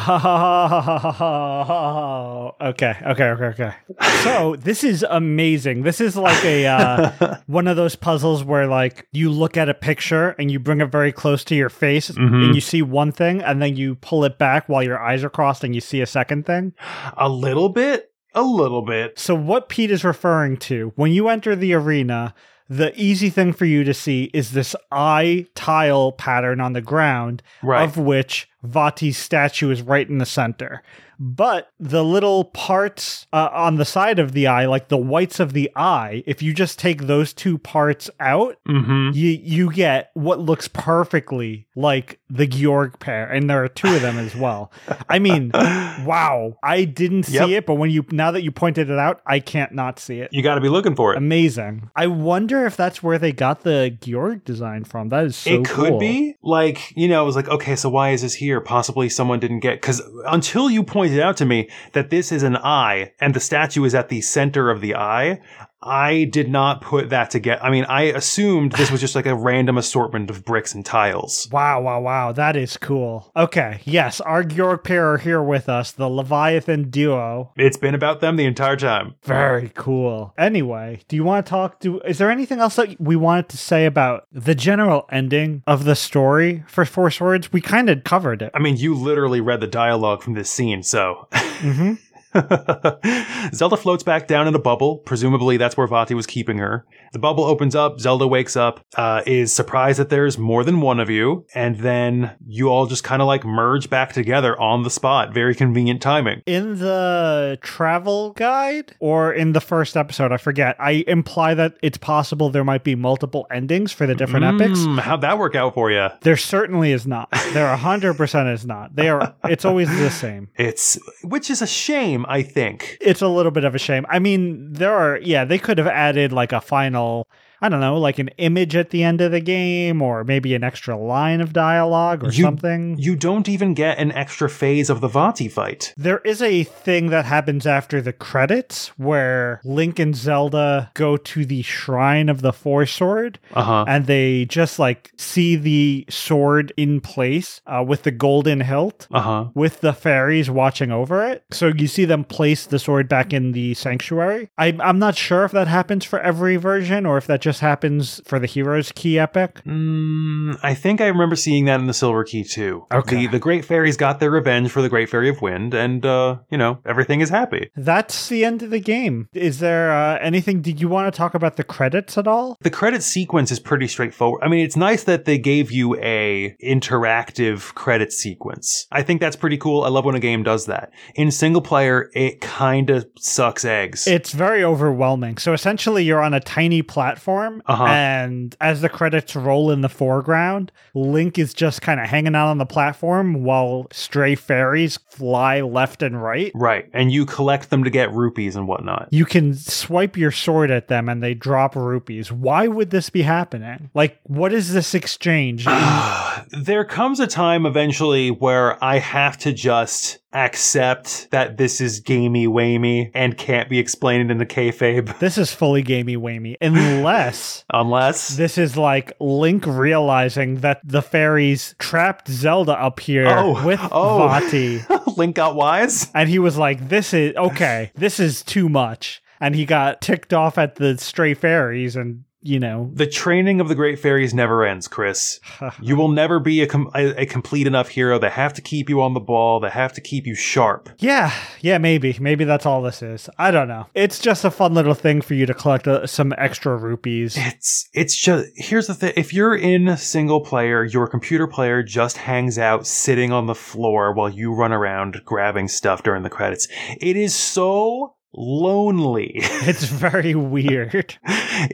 okay, okay, okay, okay. So this is amazing. This is like a uh, one of those puzzles where like you look at a picture and you bring it very close to your face Mhm. and you see one thing and then you pull it back while your eyes are crossed and you see a second thing. a little bit? A little bit. So what Pete is referring to when you enter the arena, the easy thing for you to see is this eye tile pattern on the ground Right. of which Vati's statue is right in the center. But the little parts uh, on the side of the eye, like the whites of the eye, if you just take those two parts out, mm-hmm. you you get what looks perfectly like the Gyorg pair, and there are two of them as well. I mean, wow! I didn't see Yep. it, but when you now that you pointed it out, I can't not see it. You got to be looking for it. Amazing. I wonder if that's where they got the Gyorg design from. That is so it could cool. be like you know it was like okay so why is this here possibly someone didn't get because until you pointed out to me that this is an eye and the statue is at the center of the eye i did not put that together i mean i assumed this was just like a random assortment of bricks and tiles Wow, wow, wow. That is cool. Okay. Yes, our Gyorg pair are here with us, the Leviathan duo. it's been about them the entire time Very cool. Anyway, do you want to talk to is there anything else that we wanted to say about the general ending of the story for Four Swords? We kind of covered it. i mean you literally read the dialogue from this scene so hmm Zelda floats back down in a bubble. Presumably, that's where Vati was keeping her. The bubble opens up. Zelda wakes up, uh, is surprised that there's more than one of you, and then you all just kind of like merge back together on the spot. Very convenient timing. In the travel guide or in the first episode, I forget, I imply that it's possible there might be multiple endings for the different epics. Mm, how'd that work out for you? There certainly is not. There 100% is not. They are it's always the same. It's which is a shame, I think. It's a little bit of a shame. I mean, there are yeah, they could have added like a final I don't know, like an image at the end of the game or maybe an extra line of dialogue or You- something. You don't even get an extra phase of the Vati fight. There is a thing that happens after the credits where Link and Zelda go to the shrine of the Four Sword Uh huh. and they just like see the sword in place uh, with the golden hilt Uh huh. with the fairies watching over it. So you see them place the sword back in the sanctuary. I, I'm not sure if that happens for every version or if that just happens for the Heroes Key epic. Mm, I think I remember seeing that in the Silver Key too. Okay. The, the Great Fairies got their revenge for the Great Fairy of Wind, and, uh, you know, everything is happy. That's the end of the game. Is there uh, anything? Did you want to talk about the credits at all? The credit sequence is pretty straightforward. I mean, it's nice that they gave you a interactive credit sequence. I think that's pretty cool. I love when a game does that. In single player, it kind of sucks eggs. It's very overwhelming. So essentially, you're on a tiny platform, Uh-huh. and as the credits roll in the foreground, Link is just kind of hanging out on the platform while stray fairies fly left and right. right. And you collect them to get rupees and whatnot. You can swipe your sword at them and they drop rupees. Why would this be happening? Like, what is this exchange? there comes a time eventually where I have to just accept that this is gamey wamey and can't be explained in the kayfabe this is fully gamey wamey, unless unless this is like Link realizing that the fairies trapped Zelda up here Oh, with oh. Vati. Link got wise. And he was like, This is okay, this is too much. And he got ticked off at the stray fairies and, you know, The training of the great fairies never ends, Chris. You will never be a, com- a, complete enough hero. They have to keep you on the ball. They have to keep you sharp. yeah, yeah, maybe. Maybe that's all this is. I don't know. It's just a fun little thing for you to collect uh, some extra rupees. It's it's just here's the thing. If you're in single player, your computer player just hangs out sitting on the floor while you run around grabbing stuff during the credits. It is so lonely. It's very weird. it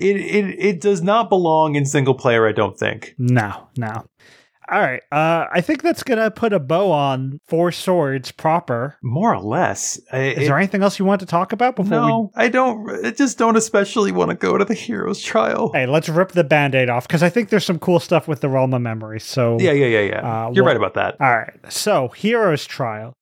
it it does not belong in single player, I don't think. No, no. All right. Uh, I think that's going to put a bow on Four Swords proper. More or less. I- Is it- there anything else you want to talk about before we no, I don't. I just don't especially want to go to the hero's trial. Hey, let's rip the band-aid off because I think there's some cool stuff with the Realm of Memory. So Yeah, yeah, yeah, yeah. Uh, You're well- right about that. All right. So, Heroes Trial.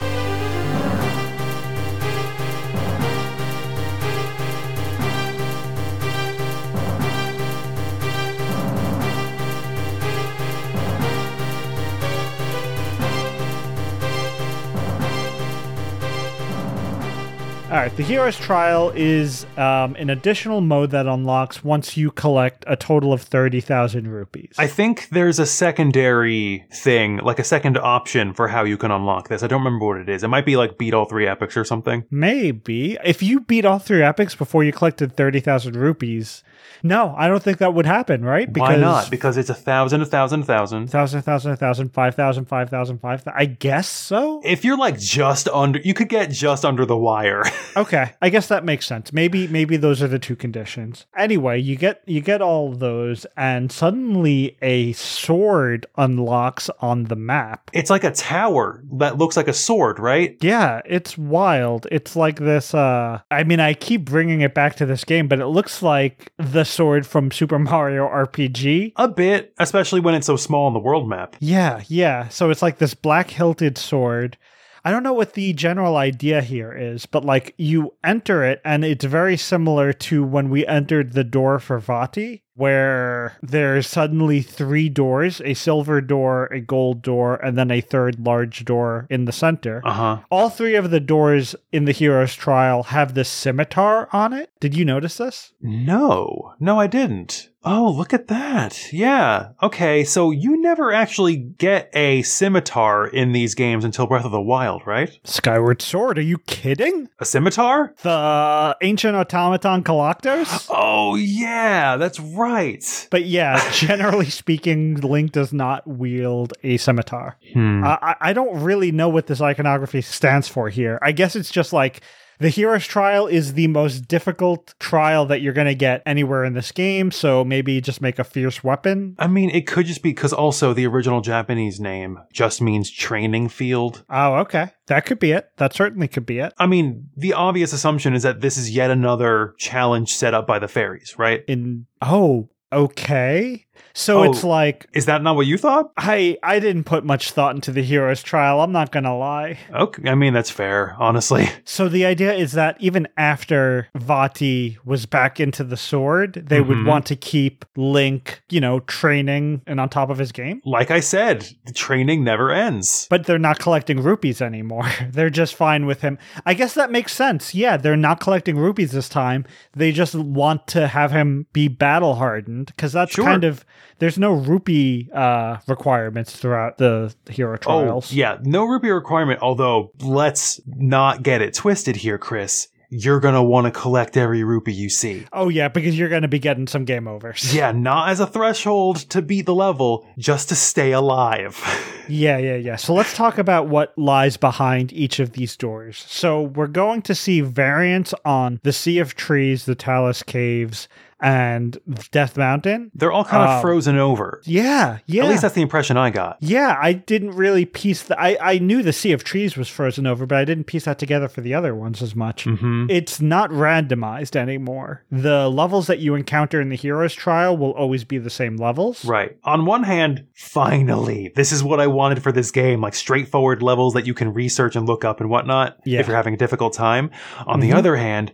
All right, the Heroes Trial is um, an additional mode that unlocks once you collect a total of 30,000 rupees. I think there's a secondary thing, like a second option for how you can unlock this. I don't remember what it is. It might be like beat all three epics or something. Maybe. If you beat all three epics before you collected 30,000 rupees, no, I don't think that would happen, right? Why not? Because it's a thousand, a thousand, a thousand. thousand, thousand, thousand, five thousand, five thousand, five thousand. I guess so. If you're like just under, you could get just under the wire. Okay, I guess that makes sense. Maybe, maybe those are the two conditions. Anyway, you get you get all those, and suddenly a sword unlocks on the map. it's like a tower that looks like a sword, right? Yeah, it's wild. It's like this. uh I mean, I keep bringing it back to this game, but it looks like the sword from Super Mario RPG. A bit, especially when it's so small on the world map. Yeah, yeah. So it's like this black hilted sword. I don't know what the general idea here is, but like you enter it and it's very similar to when we entered the door for Vati, where there's suddenly three doors a silver door, a gold door, and then a third large door in the center. Uh huh. All three of the doors in the hero's trial have this scimitar on it. Did you notice this? No, no, I didn't. Oh, look at that. Yeah. Okay, so you never actually get a scimitar in these games until Breath of the Wild, right? Skyward Sword, are you kidding? A scimitar? The ancient automaton Koloktos? Oh, yeah, that's right. But yeah, generally speaking, Link does not wield a scimitar. Hmm. I, I- I don't really know what this iconography stands for here. I guess it's just like the hero's trial is the most difficult trial that you're going to get anywhere in this game. So maybe just make a fierce weapon. I mean, it could just be because also the original Japanese name just means training field. Oh, okay. That could be it. That certainly could be it. I mean, the obvious assumption is that this is yet another challenge set up by the fairies, right? In oh, okay. So Oh. it's like Is that not what you thought? I I didn't put much thought into the hero's trial. I'm not going to lie. Okay, I mean, that's fair, honestly. So the idea is that even after Vati was back into the sword, they would Mhm. want to keep Link, you know, training and on top of his game. Like I said, the training never ends. But they're not collecting rupees anymore. they're just fine with him. I guess that makes sense. Yeah, they're not collecting rupees this time. They just want to have him be battle hardened because that's Sure. kind of there's no rupee uh, requirements throughout the hero trials. Oh, yeah, no rupee requirement, although let's not get it twisted here, Chris. You're gonna want to collect every rupee you see. Oh yeah, because you're going to be getting some game overs. Yeah, not as a threshold to beat the level, just to stay alive. Yeah, yeah, yeah. So let's talk about what lies behind each of these doors. So we're going to see variants on the Sea of Trees, the Talus Caves, and Death Mountain. They're all kind of Oh. frozen over. Yeah, yeah. At least that's the impression I got. yeah, I didn't really piece the. I, I knew the Sea of Trees was frozen over, but I didn't piece that together for the other ones as much. hmm It's not randomized anymore. The levels that you encounter in the Hero's Trial will always be the same levels. Right. On one hand, finally, this is what I wanted for this game like straightforward levels that you can research and look up and whatnot Yeah. if you're having a difficult time. On the Mhm. other hand,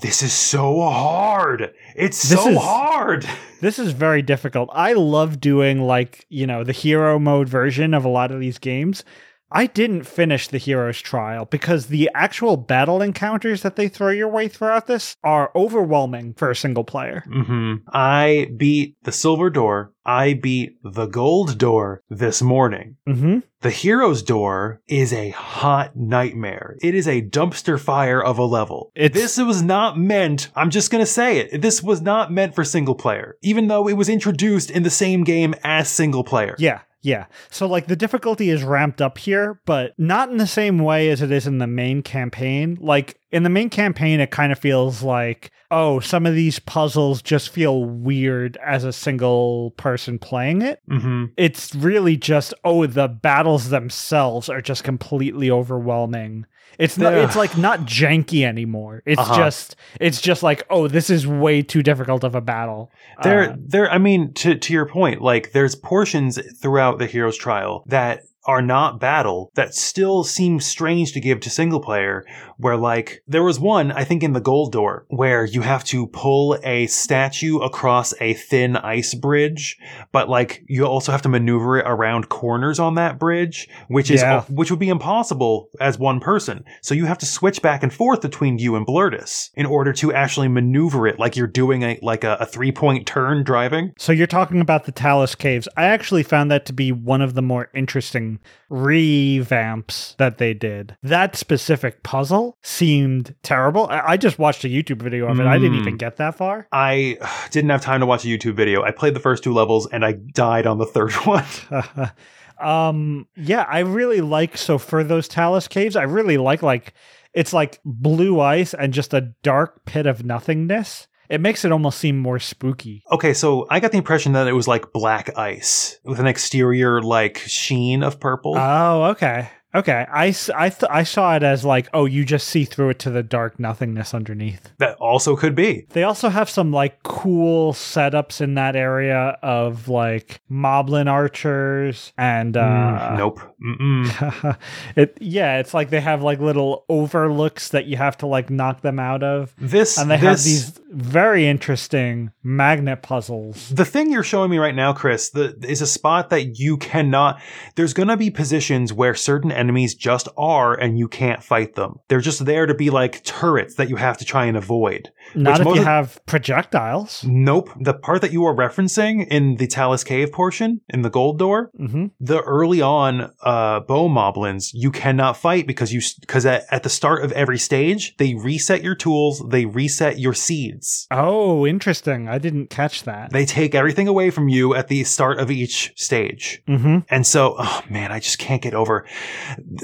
this is so hard. It's This so is- hard. This is very difficult. I love doing like, you know, the hero mode version of a lot of these games. I didn't finish the hero's trial because the actual battle encounters that they throw your way throughout this are overwhelming for a single player. hmm I beat the silver door. I beat the gold door this morning. hmm The hero's door is a hot nightmare. It is a dumpster fire of a level. It's- this was not meant, I'm just going to say it, this was not meant for single player, even though it was introduced in the same game as single player. Yeah, yeah. So like the difficulty is ramped up here, but not in the same way as it is in the main campaign. Like in the main campaign, it kind of feels like, oh, some of these puzzles just feel weird as a single person playing it. hmm it's really just oh the battles themselves are just completely overwhelming it's not it's like not janky anymore it's Uh-huh. just it's just like oh this is way too difficult of a battle There, Uh, there. I mean, to to your point, like there's portions throughout the hero's trial that are not battle that still seem strange to give to single player. Where like there was one, I think, in the gold door where you have to pull a statue across a thin ice bridge, but like you also have to maneuver it around corners on that bridge, which is Yeah. which would be impossible as one person. So you have to switch back and forth between you and Blurtus in order to actually maneuver it like you're doing a like a, a three point turn driving. so you're talking about the talus caves i actually found that to be one of the more interesting revamps that they did that specific puzzle seemed terrible i, I just watched a youtube video of it i didn't Mm. even get that far I didn't have time to watch a YouTube video. I played the first two levels and I died on the third one. um yeah i really like so for those talus caves i really like like it's like blue ice and just a dark pit of nothingness it makes it almost seem more spooky okay, so I got the impression that it was like black ice with an exterior like sheen of purple. oh okay okay i I, th- I saw it as like oh you just see through it to the dark nothingness underneath that also could be. they also have some like cool setups in that area of like moblin archers and uh Mm, nope. Mm-mm. it yeah, it's like they have like little overlooks that you have to like knock them out of. This And they have these very interesting magnet puzzles. The thing you're showing me right now, Chris, the, is a spot that you cannot. There's going to be positions where certain enemies just are and you can't fight them. They're just there to be like turrets that you have to try and avoid. Not if you have projectiles. Nope. The part that you are referencing in the Talus Cave portion, in the gold door, hmm the early on uh bow moblins you cannot fight because you because at, at the start of every stage they reset your tools they reset your seeds Oh, interesting. I didn't catch that. they take everything away from you at the start of each stage hmm and so oh man i just can't get over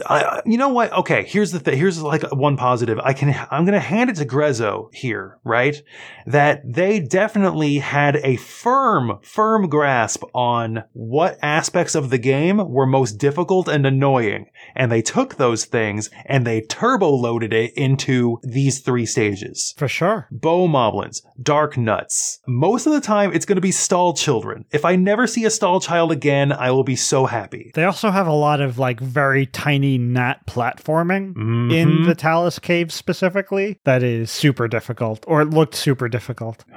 I, you know what okay here's the thing here's like one positive i can i'm gonna hand it to grezzo here right that they definitely had a firm firm grasp on what aspects of the game were most difficult and annoying and they took those things and they turbo loaded it into these three stages For sure. Bow Moblins, Dark Nuts. Most of the time, it's going to be Stalchildren. If I never see a Stalchild again, I will be so happy. They also have a lot of like very tiny gnat platforming in Mhm. the Talus Cave specifically. That is super difficult, or it looked super difficult.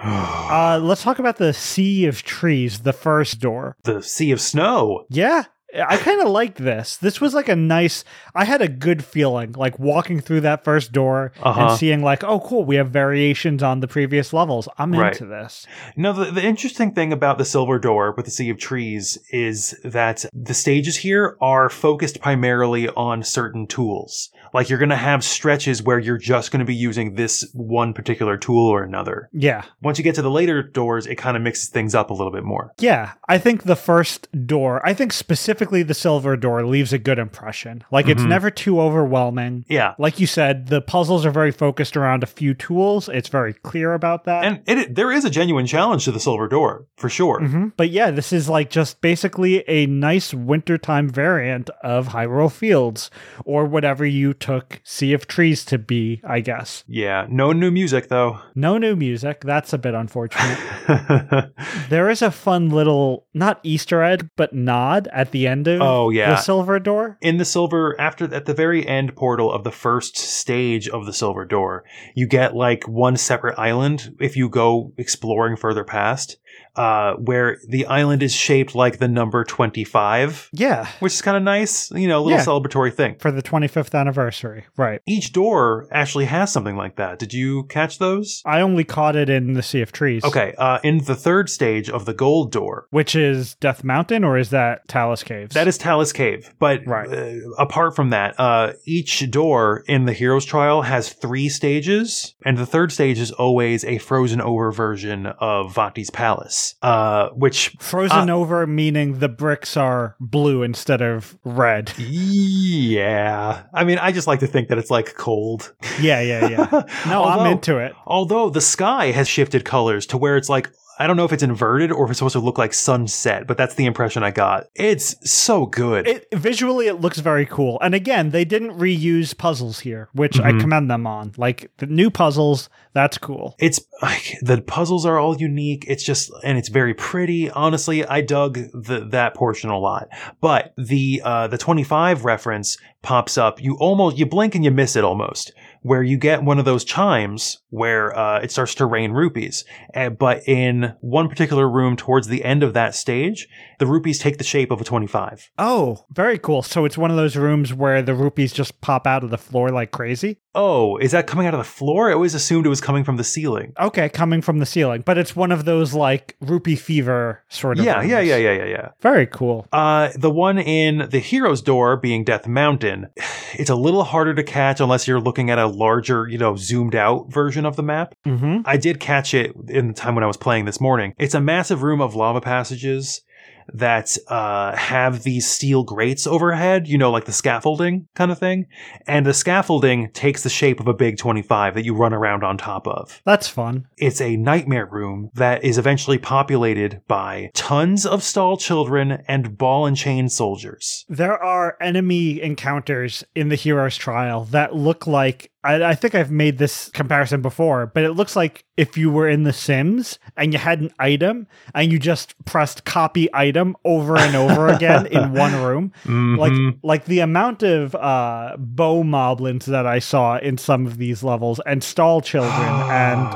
Uh, let's talk about the Sea of Trees, the first door. the Sea of Snow. Yeah. I kind of liked this. This was like a nice. I had a good feeling, like walking through that first door Uh-huh. and seeing, like, oh, cool, we have variations on the previous levels. I'm Right. into this. You know, the, the interesting thing about the Silver Door with the Sea of Trees is that the stages here are focused primarily on certain tools. Like you're going to have stretches where you're just going to be using this one particular tool or another. Yeah, Once you get to the later doors, it kind of mixes things up a little bit more. yeah. I think the first door, I think specifically the silver door, leaves a good impression. Like, it's Mhm. never too overwhelming. Yeah. Like you said, the puzzles are very focused around a few tools. It's very clear about that. And it, there is a genuine challenge to the Silver Door, for sure. Mhm. But yeah, this is like just basically a nice wintertime variant of Hyrule Fields, or whatever you took Sea of Trees to be, I guess. Yeah, no new music though. No new music. That's a bit unfortunate. there is a fun little, not Easter egg, but nod at the end of oh yeah. the Silver Door. in the silver after at the very end portal of the first stage of the silver door you get like one separate island if you go exploring further past uh, where the island is shaped like the number 25 Yeah, which is kind of nice you know a little Yeah. celebratory thing for the 25th anniversary. Right. each door actually has something like that did you catch those I only caught it in the Sea of Trees. okay uh, in the third stage of the gold door Which is Death Mountain, or is that Talus Caves? That is Talus Cave. But Right. uh, apart from that, uh, each door in the Hero's Trial has three stages, and the third stage is always a frozen over version of Vati's Palace, uh, which. Frozen Uh, over, meaning the bricks are blue instead of red. Yeah. I mean, I just like to think that it's like cold. Yeah, yeah, yeah. No, I'm into it. Although the sky has shifted colors to where it's like. I don't know if it's inverted or if it's supposed to look like sunset, but that's the impression I got. It's so good. It visually it looks very cool. And again, they didn't reuse puzzles here, which I Mhm. commend them on. Like the new puzzles, that's cool. it's like the puzzles are all unique it's just and it's very pretty honestly i dug the, that portion a lot but the uh the 25 reference pops up you almost you blink and you miss it almost where you get one of those chimes where uh, it starts to rain rupees Uh, but in one particular room towards the end of that stage the rupees take the shape of a 25 Oh, very cool. So it's one of those rooms where the rupees just pop out of the floor like crazy. oh is that coming out of the floor i always assumed it was coming from the ceiling Okay, coming from the ceiling, but it's one of those like rupee fever sort of. yeah yeah yeah yeah yeah yeah Very cool. Uh, the one in the hero's door being Death Mountain, it's a little harder to catch unless you're looking at a larger, you know, zoomed out version of the map. Mm-hmm. I did catch it in the time when I was playing this morning. It's a massive room of lava passages that uh, have these steel grates overhead, you know, like the scaffolding kind of thing. And the scaffolding takes the shape of a big 25 that you run around on top of. That's fun. It's a nightmare room that is eventually populated by tons of Stalchildren and ball and chain soldiers. There are enemy encounters in the hero's trial that look like I, I think I've made this comparison before, but it looks like if you were in The Sims and you had an item and you just pressed copy item over and over again in one room. Like Mhm. like the amount of uh bow moblins that I saw in some of these levels and Stalchildren and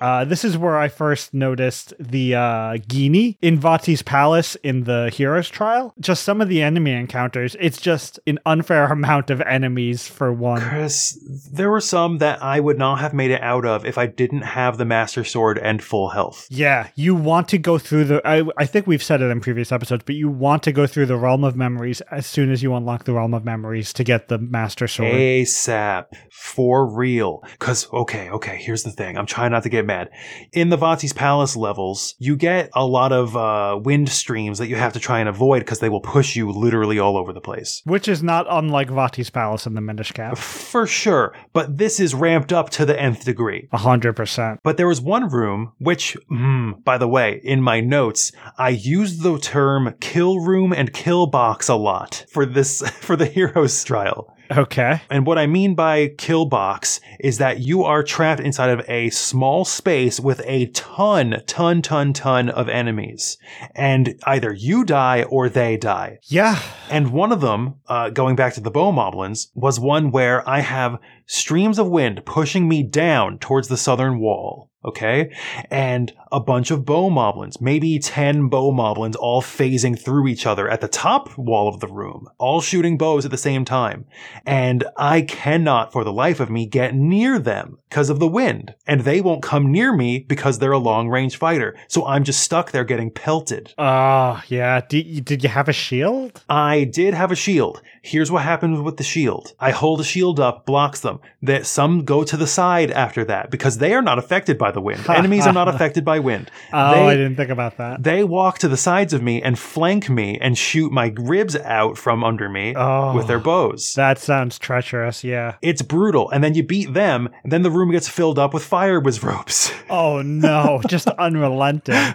Uh, this is where I first noticed the uh, Ghini in Vati's palace in the Heroes trial. Just some of the enemy encounters. It's just an unfair amount of enemies for one. Chris, there were some that I would not have made it out of if I didn't have the Master Sword and full health. Yeah, you want to go through the. I, I think we've said it in previous episodes, but you want to go through the Realm of Memories as soon as you unlock the Realm of Memories to get the Master Sword. ASAP. For real. Because, okay, okay, here's the thing. I'm trying not to get mad. In the Vati's Palace levels, you get a lot of uh, wind streams that you have to try and avoid because they will push you literally all over the place. Which is not unlike Vati's Palace in the Minish Cap. For sure. But this is ramped up to the nth degree. A hundred percent. But there was one room, which, mm, by the way, in my notes, I used the term kill room and kill box a lot for this, for the hero's trial. Okay. And what I mean by kill box is that you are trapped inside of a small space with a ton, ton, ton, ton of enemies. And either you die or they die. Yeah. And one of them, uh, going back to the bow moblins, was one where I have streams of wind pushing me down towards the southern wall. Okay. And a bunch of bow moblins, maybe 10 bow moblins all phasing through each other at the top wall of the room, all shooting bows at the same time. And I cannot for the life of me get near them because of the wind. And they won't come near me because they're a long range fighter. So I'm just stuck there getting pelted. Oh, yeah. Did you, did you have a shield? I did have a shield. Here's what happens with the shield. I hold a shield up, blocks them. Um, that some go to the side after that because they are not affected by the wind. Enemies are not affected by wind. Oh, they, I didn't think about that. they walk to the sides of me and flank me and shoot my ribs out from under me Oh. with their oh, bows. That sounds treacherous, yeah. it's brutal. And then you beat them, and then the room gets filled up with fire Wizzrobes. Oh no, just unrelenting.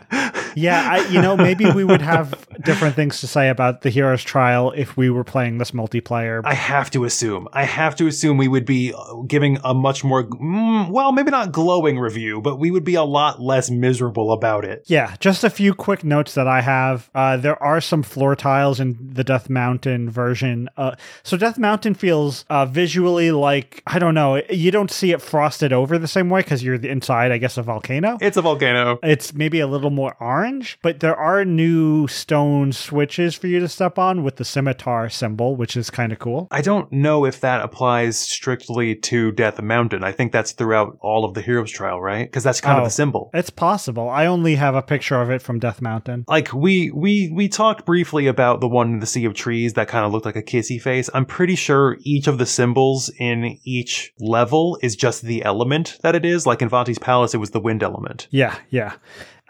Yeah, I, you know, maybe we would have different things to say about the hero's trial if we were playing this multiplayer. I have to assume. I have to assume we would be uh, giving a much more, mm, well, maybe not glowing review, but we would be a lot less miserable about it. yeah, just a few quick notes that I have. Uh, there are some floor tiles in the Death Mountain version. Uh, so Death Mountain feels uh, visually like I don't know. You don't see it frosted over the same way because you're the inside, I guess, a volcano. It's a volcano. It's maybe a little more orange, but there are new stone switches for you to step on with the scimitar symbol, which is kind of cool. I don't know if that applies strictly to Death Mountain. I think that's throughout all of the Heroes Trial, right? Because that's kind Oh. of the oh, symbol. It's possible. I only have a picture of it from Death Mountain. Like we we we talked briefly about the one in the Sea of Trees that kind of looked like a kissy face. I'm pretty sure each of the symbols in each level is just the element that it is. Like in Vati's Palace, it was the wind element. Yeah, yeah.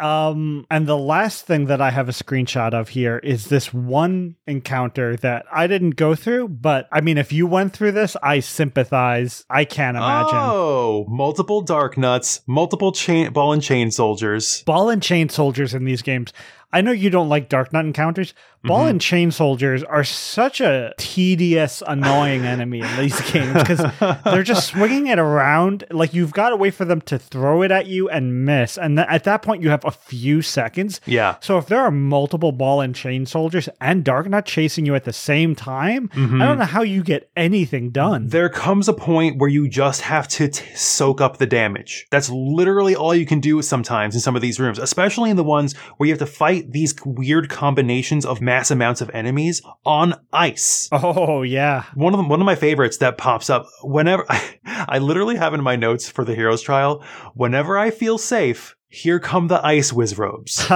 Um, and the last thing that I have a screenshot of here is this one encounter that I didn't go through, but I mean, if you went through this, I sympathize. I can't imagine. Oh, multiple dark nuts, multiple chain ball and chain soldiers. Ball and chain soldiers in these games. I know you don't like Dark Nut encounters. Ball mm-hmm. and chain soldiers are such a tedious, annoying enemy in these games because they're just swinging it around. Like you've got to wait for them to throw it at you and miss, and th- at that point you have a few seconds. Yeah. So if there are multiple ball and chain soldiers and Dark Nut chasing you at the same time, mm-hmm. I don't know how you get anything done. There comes a point where you just have to t- soak up the damage. That's literally all you can do sometimes in some of these rooms, especially in the ones where you have to fight these weird combinations of mass amounts of enemies on ice. oh yeah. One of them, one of my favorites that pops up whenever I literally have in my notes for the hero's trial. Whenever I feel safe, here come the ice Wizzrobes.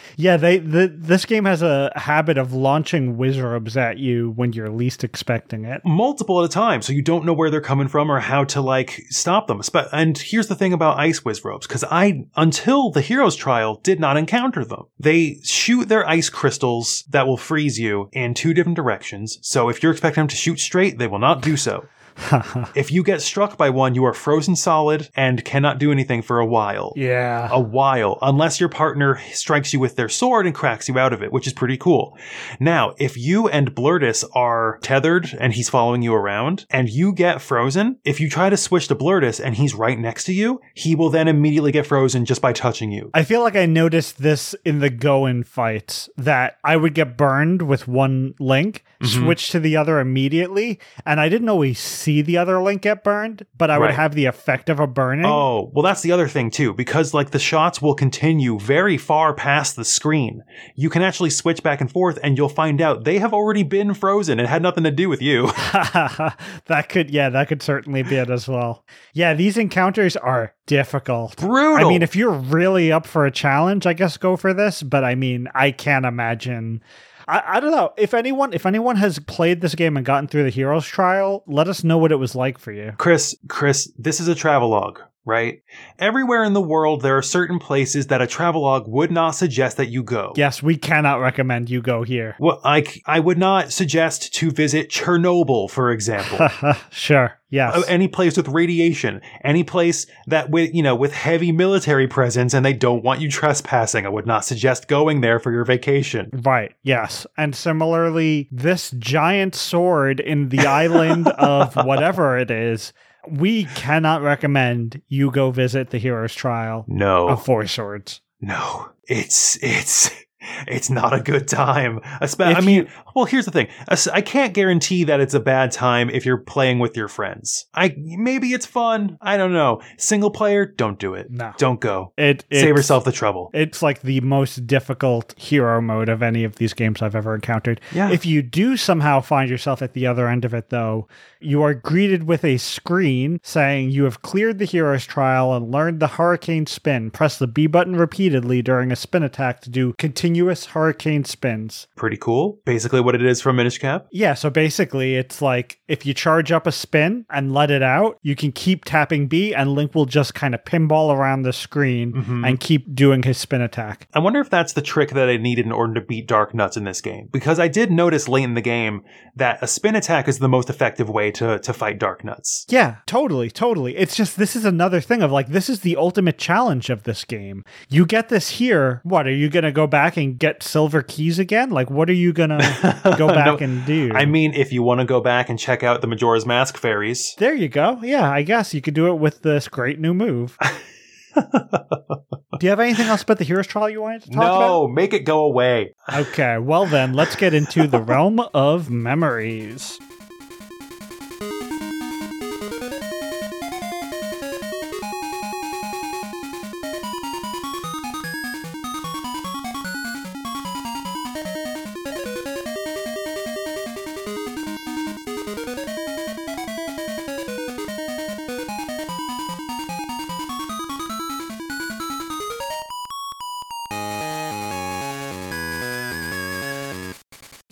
yeah, they the, this game has a habit of launching Wizzrobes at you when you're least expecting it. multiple at a time, so you don't know where they're coming from or how to like stop them. And here's the thing about ice Wizzrobes because I until the hero's trial did not encounter them. They shoot their ice crystals that will freeze you in two different directions. So if you're expecting them to shoot straight, they will not do so. if you get struck by one, you are frozen solid and cannot do anything for a while. yeah. A while, unless your partner strikes you with their sword and cracks you out of it, which is pretty cool. Now, if you and Blurtis are tethered and he's following you around, and you get frozen, if you try to switch to Blurtis and he's right next to you, he will then immediately get frozen just by touching you. I feel like I noticed this in the Gouen fights that I would get burned with one link, Mm-hmm. switch to the other immediately, and I didn't always see the other Link get burned, but I would have the effect of a burning. Oh, well, that's the other thing too, because like the shots will continue very far past the screen. You can actually switch back and forth, and you'll find out they have already been frozen. It had nothing to do with you. that could, yeah, that could certainly be it as well. Yeah, these encounters are difficult. Brutal. I mean, if you're really up for a challenge, I guess go for this. But I mean, I can't imagine. I, I don't know if anyone if anyone has played this game and gotten through the hero's trial. Let us know what it was like for you. Chris, Chris, this is a travelogue, right? Everywhere in the world, there are certain places that a travelogue would not suggest that you go. Yes, we cannot recommend you go here. Well, I, I would not suggest to visit Chernobyl, for example. sure. Yes. Uh, any place with radiation, any place that with you know with heavy military presence, and they don't want you trespassing. I would not suggest going there for your vacation. Right, yes. And similarly, this giant sword in the island of whatever it is, we cannot recommend you go visit the hero's trial No, of Four Swords. no, it's it's it's not a good time. Espe- I mean, well, here's the thing: I can't guarantee that it's a bad time if you're playing with your friends. I maybe it's fun. I don't know. Single player, don't do it. No. Don't go. It Save yourself the trouble. It's like the most difficult hero mode of any of these games I've ever encountered. Yeah. If you do somehow find yourself at the other end of it, though, you are greeted with a screen saying you have cleared the hero's trial and learned the hurricane spin. Press the B button repeatedly during a spin attack to do continuous hurricane spins. Pretty cool. Basically, what it is from Minish Cap. Yeah, so basically, it's like if you charge up a spin and let it out, you can keep tapping B, and Link will just kind of pinball around the screen Mhm. and keep doing his spin attack. I wonder if that's the trick that I needed in order to beat Dark Nuts in this game. Because I did notice late in the game that a spin attack is the most effective way to, to fight Dark Nuts. Yeah, totally, totally. It's just this is another thing of like this is the ultimate challenge of this game. You get this here. What are you gonna go back and get silver keys again? Like, what are you gonna go back No, and do? I mean, if you want to go back and check out the Majora's Mask fairies. there you go. Yeah, I guess you could do it with this great new move. do you have anything else about the hero's trial you wanted to talk about? No, make it go away. Okay, well then, let's get into the realm of memories.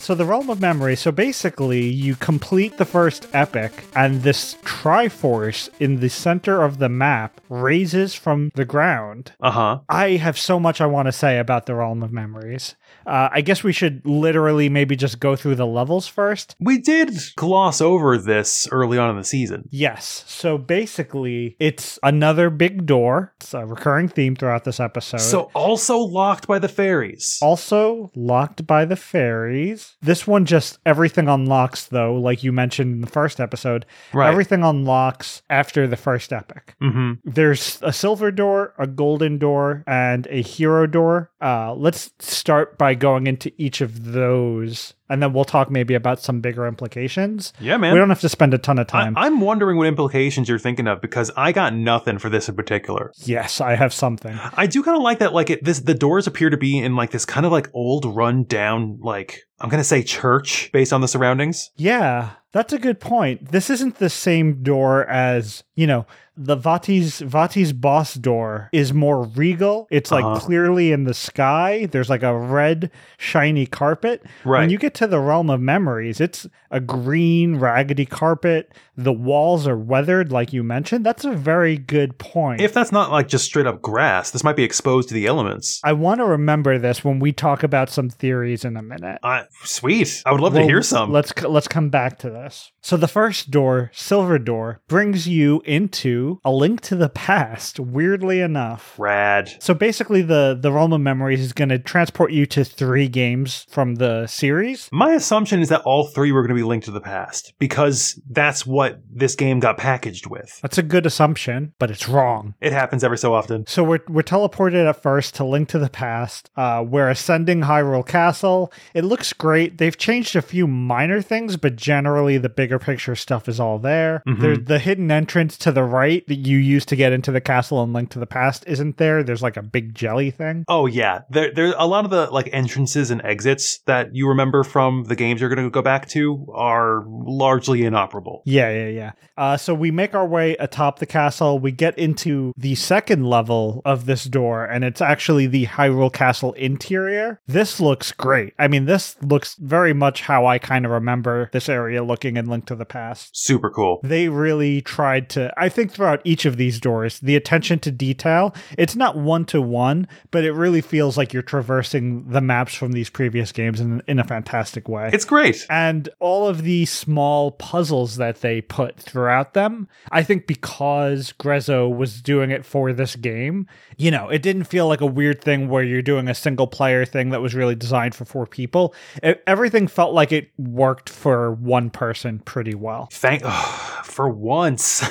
So the realm of memory. So basically, you complete the first epic, and this Triforce in the center of the map raises from the ground. Uh huh. I have so much I want to say about the realm of memories. Uh, I guess we should literally maybe just go through the levels first. We did gloss over this early on in the season. Yes. So basically, it's another big door. It's a recurring theme throughout this episode. So, also locked by the fairies. Also locked by the fairies. This one just everything unlocks though, like you mentioned in the first episode. Right. Everything unlocks after the first epic. hmm There's a silver door, a golden door, and a hero door. Uh, let's start by going into each of those, and then we'll talk maybe about some bigger implications. Yeah, man. We don't have to spend a ton of I, time. I'm wondering what implications you're thinking of because I got nothing for this in particular. yes, I have something. I do kind of like that. Like it, this, the doors appear to be in like this kind of like old, run down, like I'm gonna say church based on the surroundings. Yeah, that's a good point. This isn't the same door as, you know, the Vati's Vati's boss door is more regal. It's like Uh-huh. clearly in the sky. There's like a red shiny carpet. Right. When you get to the realm of memories, it's a green raggedy carpet. The walls are weathered like you mentioned. That's a very good point. if that's not like just straight up grass, this might be exposed to the elements. I want to remember this when we talk about some theories in a minute. I, sweet. I would love to hear some. Let's let's come back to this. So the first door, Silver Door, brings you into a link to the past. Weirdly enough. Rad. So basically, the the realm of memories is going to transport you to three games from the series. My assumption is that all three were going to be linked to the past because that's what this game got packaged with. That's a good assumption, but it's wrong. It happens every so often. So we're, we're teleported at first to Link to the Past. Uh, we're ascending Hyrule Castle. It looks great. They've changed a few minor things, but generally the bigger picture stuff is all there. Mhm. There's the hidden entrance to the right that you use to get into the castle and Link to the Past isn't there. There's like a big jelly thing. Oh yeah, there there a lot of the like entrances and exits that you remember from the games you're going to go back to are largely inoperable. Yeah, yeah, yeah. Uh, so we make our way atop the castle. We get into the second level of this door, and it's actually the Hyrule Castle interior. This looks great. I mean, this looks very much how I kind of remember this area looking in Link to the Past. Super cool. They really tried to, I think, throughout each of these doors, the attention to detail, it's not one to one, but it really feels like you're traversing the maps from these previous games in, in a fantastic way It's great. and all of the small puzzles that they put throughout them. I think because Grezzo was doing it for this game you know it didn't feel like a weird thing where you're doing a single player thing that was really designed for four people. It, everything felt like it worked for one person pretty well. Thank for once.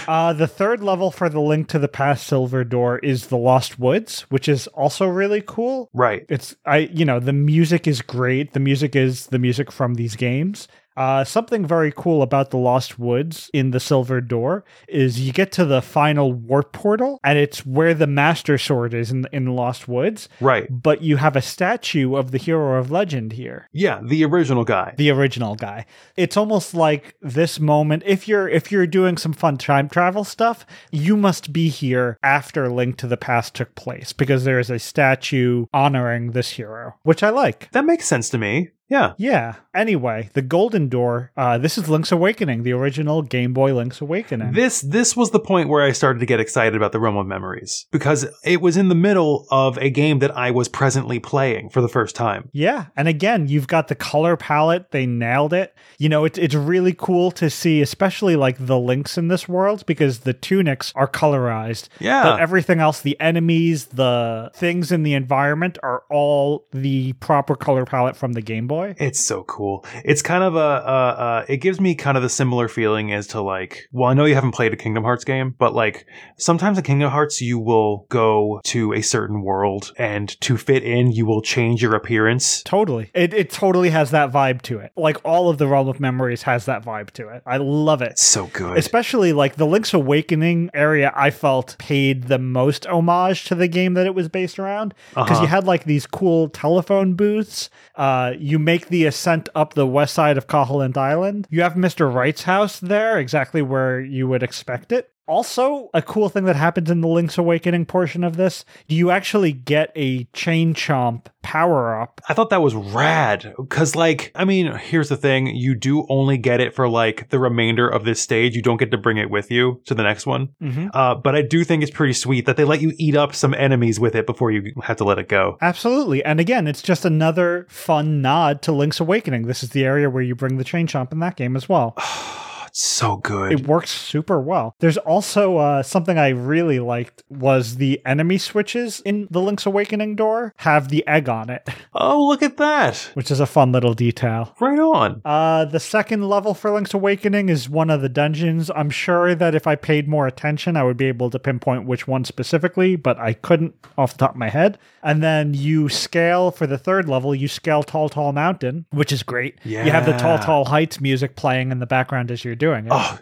uh, the third level for the link to the past silver door is the lost woods which is also really cool. Right. it's i you know the music is great. The music is the music from these games uh, something very cool about the Lost Woods in the Silver Door is you get to the final warp portal, and it's where the Master Sword is in in the Lost Woods. Right. But you have a statue of the hero of legend here, Yeah, the original guy. the original guy. It's almost like this moment. If you're if you're doing some fun time travel stuff, you must be here after Link to the Past took place because there is a statue honoring this hero, which I like. That makes sense to me. Yeah. Yeah. Anyway, the Golden Door. Uh, this is Link's Awakening, the original Game Boy Link's Awakening. This this was the point where I started to get excited about the Realm of Memories because it was in the middle of a game that I was presently playing for the first time. yeah, and again, you've got the color palette. They nailed it. You know, it's it's really cool to see, especially like the links in this world because the tunics are colorized. Yeah. But everything else, the enemies, the things in the environment are all the proper color palette from the Game Boy. It's so cool. It's kind of a, uh, uh, it gives me kind of the similar feeling as to like, well, I know you haven't played a Kingdom Hearts game, but like sometimes in Kingdom Hearts, you will go to a certain world and to fit in, you will change your appearance. Totally. It, it totally has that vibe to it. Like all of the Realm of Memories has that vibe to it. I love it. So good. Especially like the Link's Awakening area, I felt paid the most homage to the game that it was based around because Uh-huh. you had like these cool telephone booths. Uh, you make the ascent up the west side of Koholint Island. You have Mr. Write's house there, exactly where you would expect it. Also, a cool thing that happens in the Link's Awakening portion of this, do you actually get a Chain Chomp power up I thought that was rad because, like, I mean, here's the thing: you do only get it for like the remainder of this stage. You don't get to bring it with you to the next one. Mm-hmm. Uh, but I do think it's pretty sweet that they let you eat up some enemies with it before you have to let it go. Absolutely. And again, it's just another fun nod to Link's Awakening. This is the area where you bring the chain chomp in that game as well. It's so good. It works super well. There's also uh, something I really liked was the enemy switches in the Link's Awakening door have the egg on it, oh, look at that! which is a fun little detail. Right on. Uh, the second level for Link's Awakening is one of the dungeons. I'm sure that if I paid more attention, I would be able to pinpoint which one specifically, but I couldn't off the top of my head. And then you scale for the third level, you scale Tal Tal Mountain, which is great. Yeah. You have the Tal Tal Heights music playing in the background as you're doing it. Oh,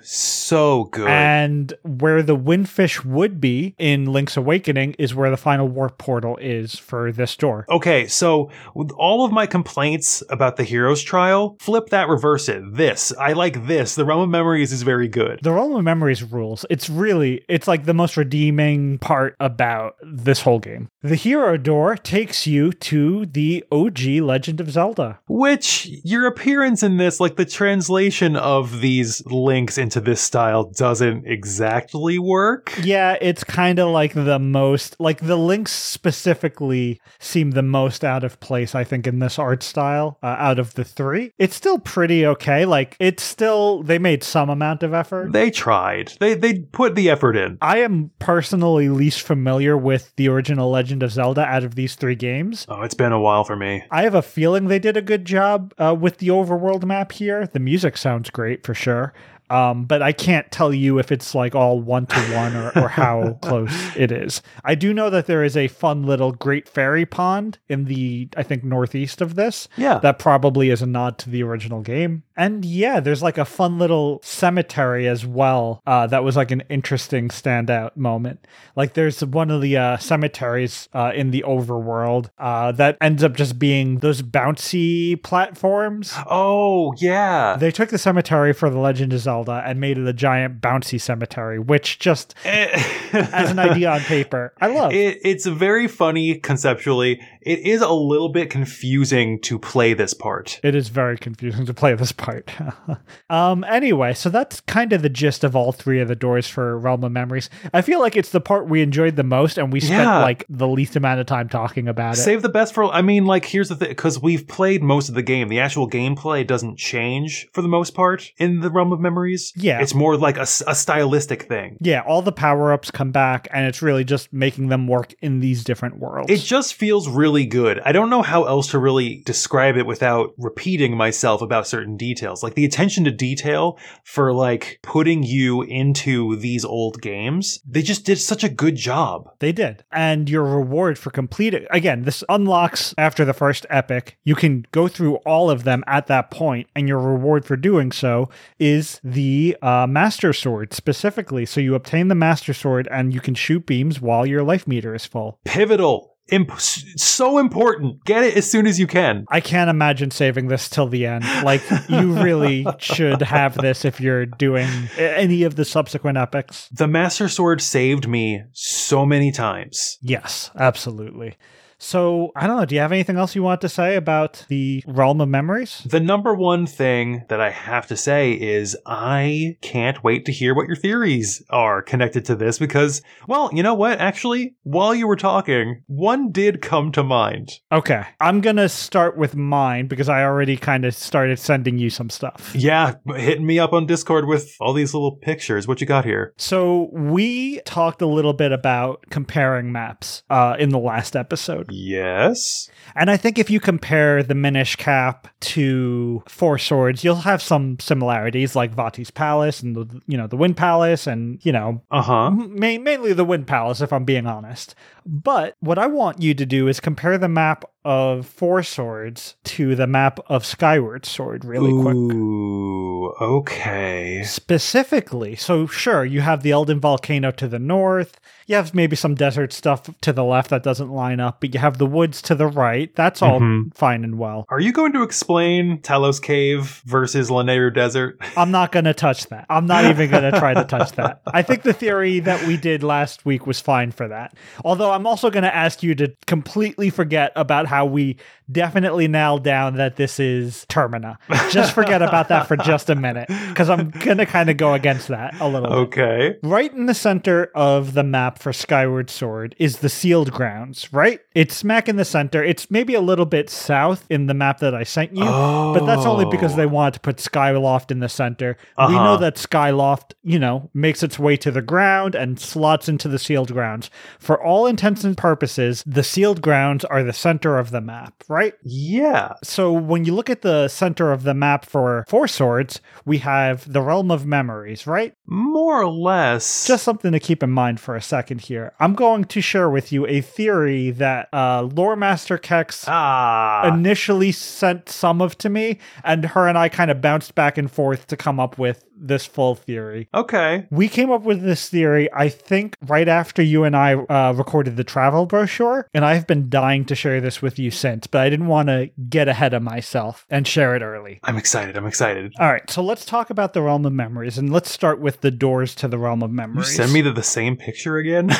so good. And where the windfish would be in Link's Awakening is where the final warp portal is for this door. Okay, so with all of my complaints about the hero's trial, flip that, reverse it. This, I like this. The Realm of Memories is very good. The Realm of Memories rules. It's really, it's like the most redeeming part about this whole game. The hero door takes you to the OG Legend of Zelda. Which your appearance in this, like the translation of these links into this style, style doesn't exactly work. Yeah, it's kind of like the most, like the links specifically seem the most out of place, I think, in this art style uh, out of the three. It's still pretty okay. Like, it's still, they made some amount of effort. They tried. They they put the effort in. I am personally least familiar with the original Legend of Zelda out of these three games. Oh, it's been a while for me. I have a feeling they did a good job uh, with the overworld map here. The music sounds great for sure. Um, but I can't tell you if it's like all one to one or, or how close it is. I do know that there is a fun little Great Fairy Pond in the, I think, northeast of this. Yeah. That probably is a nod to the original game. And yeah, there's like a fun little cemetery as well. Uh, that was like an interesting standout moment. Like there's one of the uh, cemeteries uh, in the overworld uh, that ends up just being those bouncy platforms. Oh, yeah. They took the cemetery for the Legend of Zelda and made it a giant bouncy cemetery, which just as an idea on paper, I love. It, it's very funny conceptually. It is a little bit confusing to play this part. It is very confusing to play this part. um, anyway, so that's kind of the gist of all three of the doors for Realm of Memories. I feel like it's the part we enjoyed the most, and we spent Yeah. like the least amount of time talking about it. Save the best for. I mean, like, here's the thing, because we've played most of the game. The actual gameplay doesn't change for the most part in the realm of memories. Yeah. it's more like a stylistic thing. yeah, all the power ups come back, and it's really just making them work in these different worlds. It just feels really good. I don't know how else to really describe it without repeating myself about certain details. Like the attention to detail for like putting you into these old games. They just did such a good job. They did. And your reward for completing again, this unlocks after the first epic. You can go through all of them at that point, and your reward for doing so is the uh, Master Sword specifically. So you obtain the Master Sword, and you can shoot beams while your life meter is full. Pivotal. Imp- so important. Get it as soon as you can. I can't imagine saving this till the end. Like, you really should have this if you're doing any of the subsequent epics. The Master Sword saved me so many times. Yes, absolutely. So, I don't know. Do you have anything else you want to say about the realm of memories? The number one thing that I have to say is I can't wait to hear what your theories are connected to this because, well, you know what? Actually, while you were talking, one did come to mind. Okay. I'm going to start with mine because I already kind of started sending you some stuff. Yeah, hitting me up on Discord with all these little pictures. What you got here? So, we talked a little bit about comparing maps uh, in the last episode. Yes. And I think if you compare the Minish Cap to Four Swords, you'll have some similarities like Vati's Palace and the you know the Wind Palace and you know Uh huh. ma- mainly the Wind Palace if I'm being honest. But what I want you to do is compare the map of Four Swords to the map of Skyward Sword really quick. Ooh, okay. Specifically, so sure, you have the Eldin Volcano to the north. You have maybe some desert stuff to the left that doesn't line up, but you have the woods to the right. That's all Mhm. fine and well. Are you going to explain Talus Cave versus Lanayru Desert? I'm not going to touch that. I'm not even going to try to touch that. I think the theory that we did last week was fine for that. Although I'm also going to ask you to completely forget about how we definitely nailed down that this is Termina. Just forget about that for just a minute because I'm going to kind of go against that a little bit. Okay. Right in the center of the map for Skyward Sword is the sealed grounds, right? It's smack in the center. It's maybe a little bit south in the map that I sent you, but that's only because they wanted to put Skyloft in the center. We Uh-huh. know that Skyloft, you know, makes its way to the ground and slots into the sealed grounds. For all intents and purposes, the sealed grounds are the center of the map, right? Yeah. So when you look at the center of the map for Four Swords, we have the Realm of Memories, right? More or less. Just something to keep in mind for a second here. I'm going to share with you a theory that uh, Lore Master Kex ah. initially sent some of to me, and her and I kind of bounced back and forth to come up with this full theory. okay. We came up with this theory, I think, right after you and I uh, recorded the travel brochure, and I've been dying to share this with you since, but I didn't want to get ahead of myself and share it early. I'm excited. I'm excited. All right, so let's talk about the Realm of Memories, and let's start with the doors to the Realm of You Memories. send me the, the same picture again?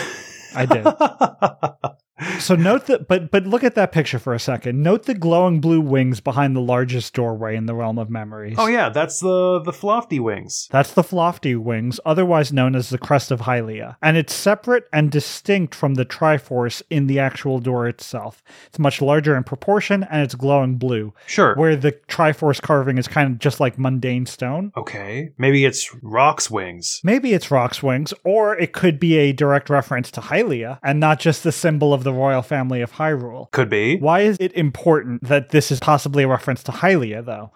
I did. So note that, but but look at that picture for a second. Note the glowing blue wings behind the largest doorway in the realm of memories. Oh yeah, that's the the Flofty wings. That's the Flofty wings, otherwise known as the crest of Hylia, and it's separate and distinct from the Triforce in the actual door itself. It's much larger in proportion, and it's glowing blue, Sure. where the Triforce carving is kind of just like mundane stone. okay. Maybe it's Roc's wings. Maybe it's Roc's wings, or it could be a direct reference to Hylia, and not just the symbol of the royal family of Hyrule. Could be. Why is it important that this is possibly a reference to Hylia, though?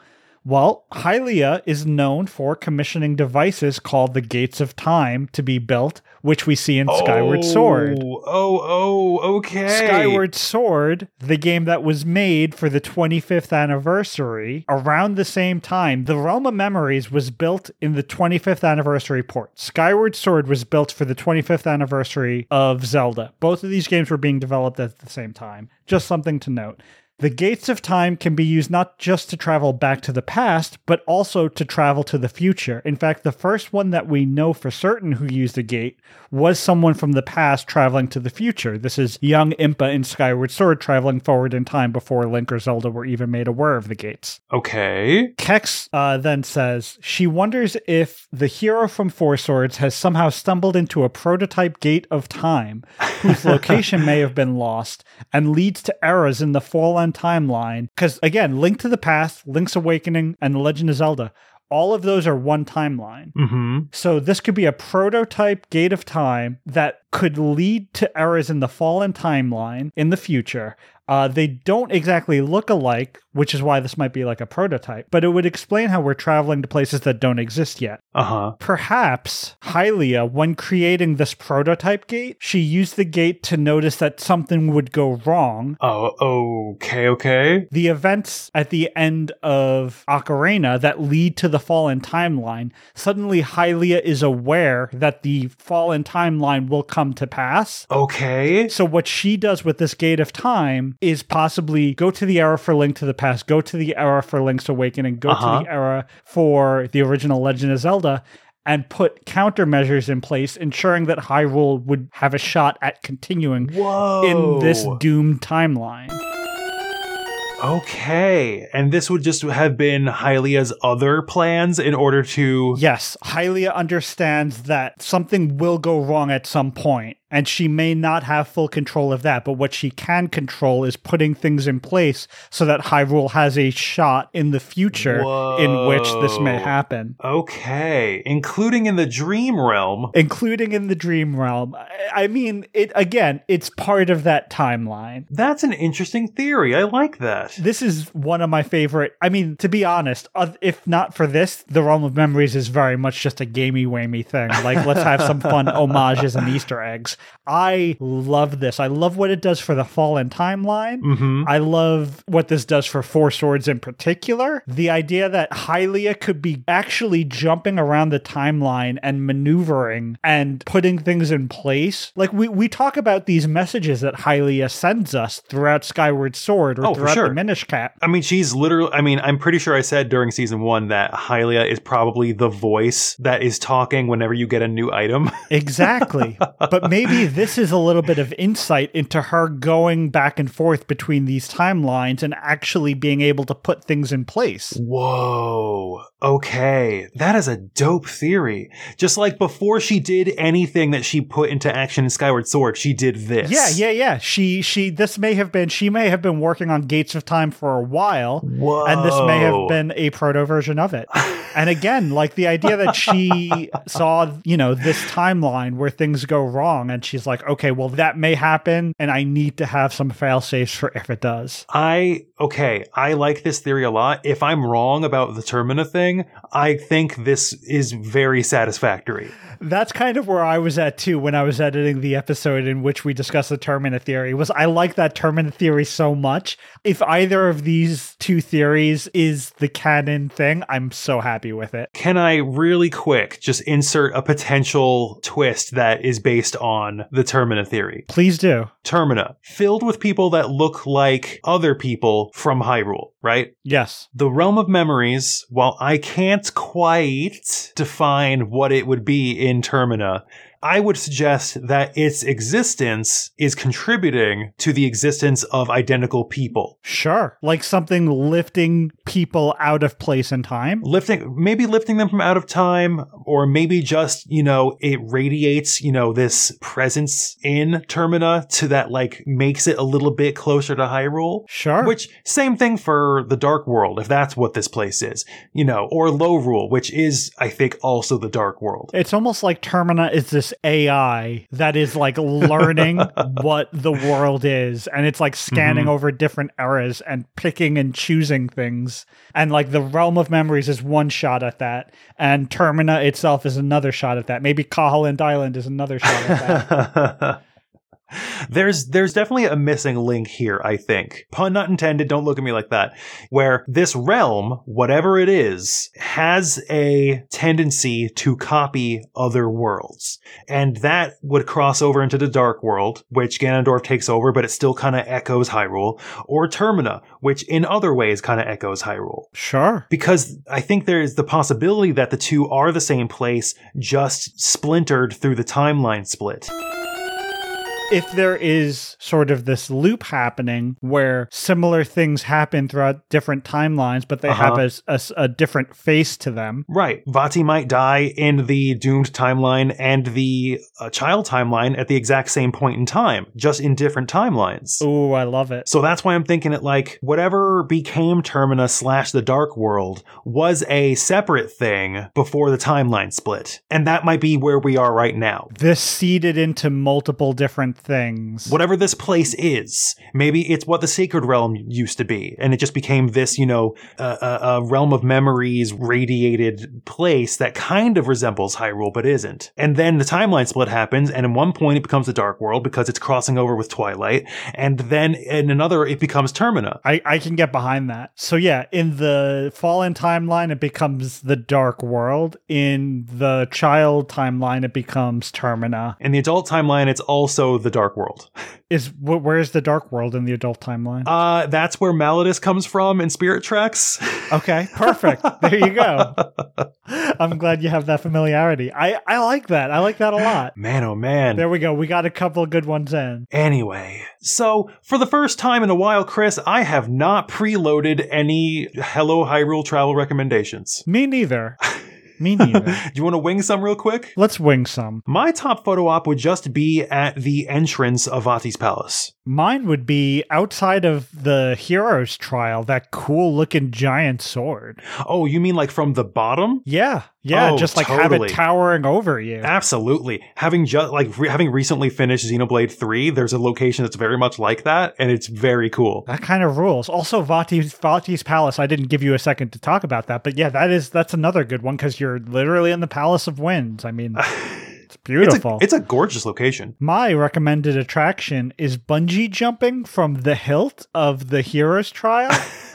Well, Hylia is known for commissioning devices called the Gates of Time to be built, which we see in Skyward oh, Sword. Oh, oh, oh, okay. Skyward Sword, the game that was made for the 25th anniversary, around the same time, the Realm of Memories was built in the 25th anniversary port. Skyward Sword was built for the 25th anniversary of Zelda. Both of these games were being developed at the same time. Just something to note. The gates of time can be used not just to travel back to the past, but also to travel to the future. In fact, the first one that we know for certain who used a gate was someone from the past traveling to the future. This is young Impa in Skyward Sword traveling forward in time before Link or Zelda were even made aware of the gates. Okay. Kex uh, then says she wonders if the hero from Four Swords has somehow stumbled into a prototype gate of time whose location may have been lost and leads to errors in the Fallen timeline. Because again, Link to the Past, Link's Awakening, and The Legend of Zelda. All of those are one timeline. Mm-hmm. So this could be a prototype gate of time that could lead to errors in the fallen timeline in the future. Uh, they don't exactly look alike, which is why this might be like a prototype, but it would explain how we're traveling to places that don't exist yet. Uh-huh. Perhaps Hylia, when creating this prototype gate, she used the gate to notice that something would go wrong. Oh, okay, okay. The events at the end of Ocarina that lead to the fallen timeline, suddenly Hylia is aware that the fallen timeline will come to pass. Okay. So what she does with this gate of time is possibly go to the era for Link to the Past, go to the era for Link's Awakening, go Uh-huh. to the era for the original Legend of Zelda, and put countermeasures in place, ensuring that Hyrule would have a shot at continuing Whoa. in this doomed timeline. Okay. And this would just have been Hylia's other plans in order to Yes, Hylia understands that something will go wrong at some point, and she may not have full control of that, but what she can control is putting things in place so that Hyrule has a shot in the future in which this may happen. Okay, including in the dream realm. Including in the dream realm. I- I mean, it again, it's part of that timeline. That's an interesting theory. I like that. This is one of my favorite. I mean, to be honest, if not for this, the Realm of Memories is very much just a gamey whamey thing. Like, let's have some fun homages and Easter eggs. I love this. I love what it does for the Fallen timeline. Mm-hmm. I love what this does for Four Swords in particular. The idea that Hylia could be actually jumping around the timeline and maneuvering and putting things in place. Like we, we talk about these messages that Hylia sends us throughout Skyward Sword or Oh, throughout sure. the Minish Cap. I mean, she's literally. I mean, I'm pretty sure I said during season one that Hylia is probably the voice that is talking whenever you get a new item. Exactly. but maybe this is a little bit of insight into her going back and forth between these timelines and actually being able to put things in place. Whoa. Okay. That is a dope theory. Just like before she did anything that she put into action in Skyward Sword, she did this. Yeah, yeah, yeah. She she this may have been she may have been working on Gates of Time for a while. Whoa. And this may have been a proto version of it. And again, like the idea that she saw, you know, this timeline where things go wrong and she's like, okay, well, that may happen and I need to have some fail safes for if it does. I okay, I like this theory a lot. If I'm wrong about the Termina thing, I think this is very satisfactory. That's kind of where I was at too when I was editing the episode in which we discussed the Termina theory. Was I like that Termina theory so much? If either of these two theories is the canon thing, I'm so happy with it. Can I really quick just insert a potential twist that is based on the Termina theory? Please do. Termina, filled with people that look like other people from Hyrule, right? Yes. The realm of memories, while I can't quite define what it would be in Termina, I would suggest that its existence is contributing to the existence of identical people. Sure. Like something lifting people out of place and time. Lifting, maybe lifting them from out of time, or maybe just, you know, it radiates, you know, this presence in Termina to that, like, makes it a little bit closer to Hyrule. Sure. Which, same thing for the Dark World, if that's what this place is, you know, or Lorule, which is, I think, also the Dark World. It's almost like Termina is this AI that is like learning what the world is and it's like scanning Mhm. over different eras and picking and choosing things. And like the realm of memories is one shot at that. And Termina itself is another shot at that. Maybe Koholint Island is another shot at that. there's there's definitely a missing link here, I think. Pun not intended, don't look at me like that. Where this realm, whatever it is, has a tendency to copy other worlds. And that would cross over into the Dark World, which Ganondorf takes over, but it still kind of echoes Hyrule, or Termina, which in other ways kind of echoes Hyrule sure. because I think there is the possibility that the two are the same place, just splintered through the timeline split. If there is sort of this loop happening where similar things happen throughout different timelines, but they Uh-huh. have a different face to them. Right. Vati might die in the doomed timeline and the uh, child timeline at the exact same point in time, just in different timelines. Ooh, I love it. So that's why I'm thinking it like whatever became Termina slash the Dark World was a separate thing before the timeline split. And that might be where we are right now. This seeded into multiple different things. whatever this place is. Maybe it's what the sacred realm used to be, and it just became this, you know, uh, a, a realm of memories radiated place that kind of resembles Hyrule but isn't. And then the timeline split happens, and in one point it becomes the Dark World because it's crossing over with Twilight, and then in another it becomes Termina. I, I can get behind that. So yeah, in the fallen timeline, it becomes the dark world. In the child timeline, it becomes Termina. In the adult timeline, it's also the Dark World. Is wh- where's the dark world in the adult timeline? Uh, that's where Malladus comes from in Spirit Tracks. Okay, perfect. there you go. I'm glad you have that familiarity. I, I like that. I like that a lot. man, oh man. There we go. We got a couple of good ones in. Anyway, so for the first time in a while, Chris, I have not preloaded any Hello Hyrule travel recommendations. Me neither. Me neither. Do you want to wing some real quick? Let's wing some. My top photo op would just be at the entrance of Vati's palace. Mine would be outside of the hero's trial, that cool looking giant sword. Oh, you mean like from the bottom? Yeah. Yeah. Oh, just like have it towering over you. Absolutely. Having just like re- having recently finished Xenoblade 3, there's a location that's very much like that and it's very cool. That kind of rules. Also, Vati's Vati's palace. I didn't give you a second to talk about that, but yeah, that is that's another good one because you're literally in the Palace of Winds. I mean, it's It's beautiful. a, it's a gorgeous location. My recommended attraction is bungee jumping from the hilt of the hero's trial.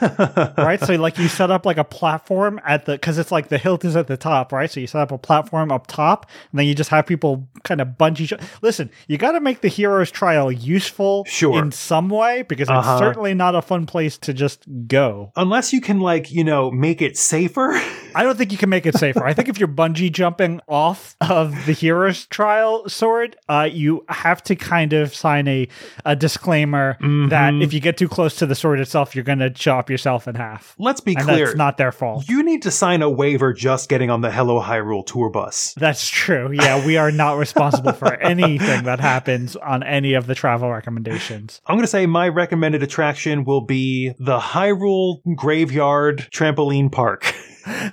right? So like you set up like a platform at the because it's like the hilt is at the top, right? So you set up a platform up top, and then you just have people kind of bungee. Jump. Listen, you got to make the hero's trial useful, Sure. in some way, because it's Uh-huh. certainly not a fun place to just go. Unless you can like, you know, make it safer. I don't think you can make it safer. I think if you're bungee jumping off of the hero's trial sword, uh, you have to kind of sign a, a disclaimer that Mhm. if you get too close to the sword itself, you're going to chop yourself in half. Let's be and clear. that's not their fault. you need to sign a waiver just getting on the Hello Hyrule tour bus. That's true. Yeah, we are not responsible for anything that happens on any of the travel recommendations. I'm going to say my recommended attraction will be the Hyrule Graveyard Trampoline Park.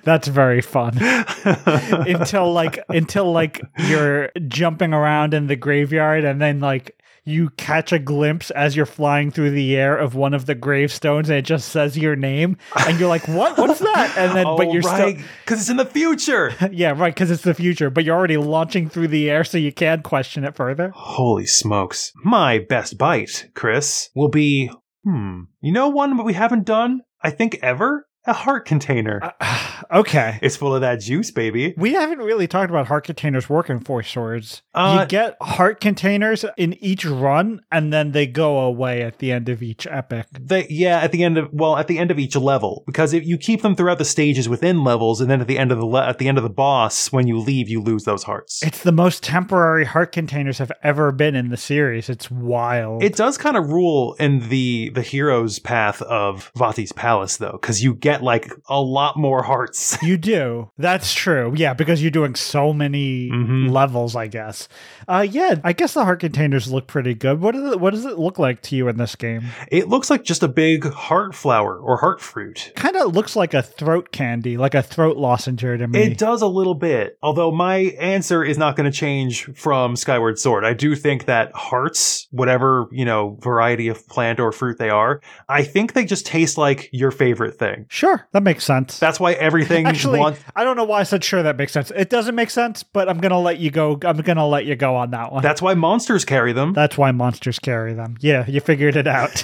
That's very fun. until like until like you're jumping around in the graveyard and then like you catch a glimpse as you're flying through the air of one of the gravestones and it just says your name and you're like what what's that and then but oh, you're right, because it's in the future. yeah right because it's the future but you're already launching through the air so you can't question it further Holy smokes. My best bite, Chris, will be hmm. You know one we haven't done, I think ever? A heart container. okay. it's full of that juice, baby. We haven't really talked about heart containers working for swords. Uh, you get heart containers in each run, and then they go away at the end of each epic. They, yeah, at the end of well, at the end of each level, because if you keep them throughout the stages within levels, and then at the end of the le- at the end of the boss, when you leave, you lose those hearts. It's the most temporary heart containers have ever been in the series. It's wild. It does kind of rule in the the hero's path of Vati's palace, though, because you get like a lot more hearts. You do. That's true. Yeah, because you're doing so many Mhm. levels, I guess. Uh yeah, I guess the heart containers look pretty good. What does it what does it look like to you in this game? It looks like just a big heart flower or heart fruit. Kind of looks like a throat candy, like a throat lozenge to me. It does a little bit, although my answer is not going to change from Skyward Sword. I do think that hearts, whatever, you know, variety of plant or fruit they are, I think they just taste like your favorite thing. Sure, that makes sense. That's why everything Actually, wants. I don't know why I said sure that makes sense. It doesn't make sense, but I'm gonna let you go. I'm gonna let you go on that one. That's why monsters carry them. That's why monsters carry them. Yeah, you figured it out.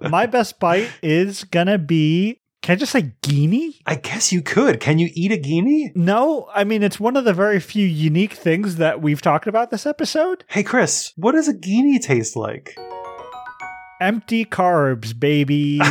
My best bite is gonna be. Can I just say Ghini? I guess you could. Can you eat a Ghini? No, I mean it's one of the very few unique things that we've talked about this episode. Hey, Chris, what does a Ghini taste like? Empty carbs, baby.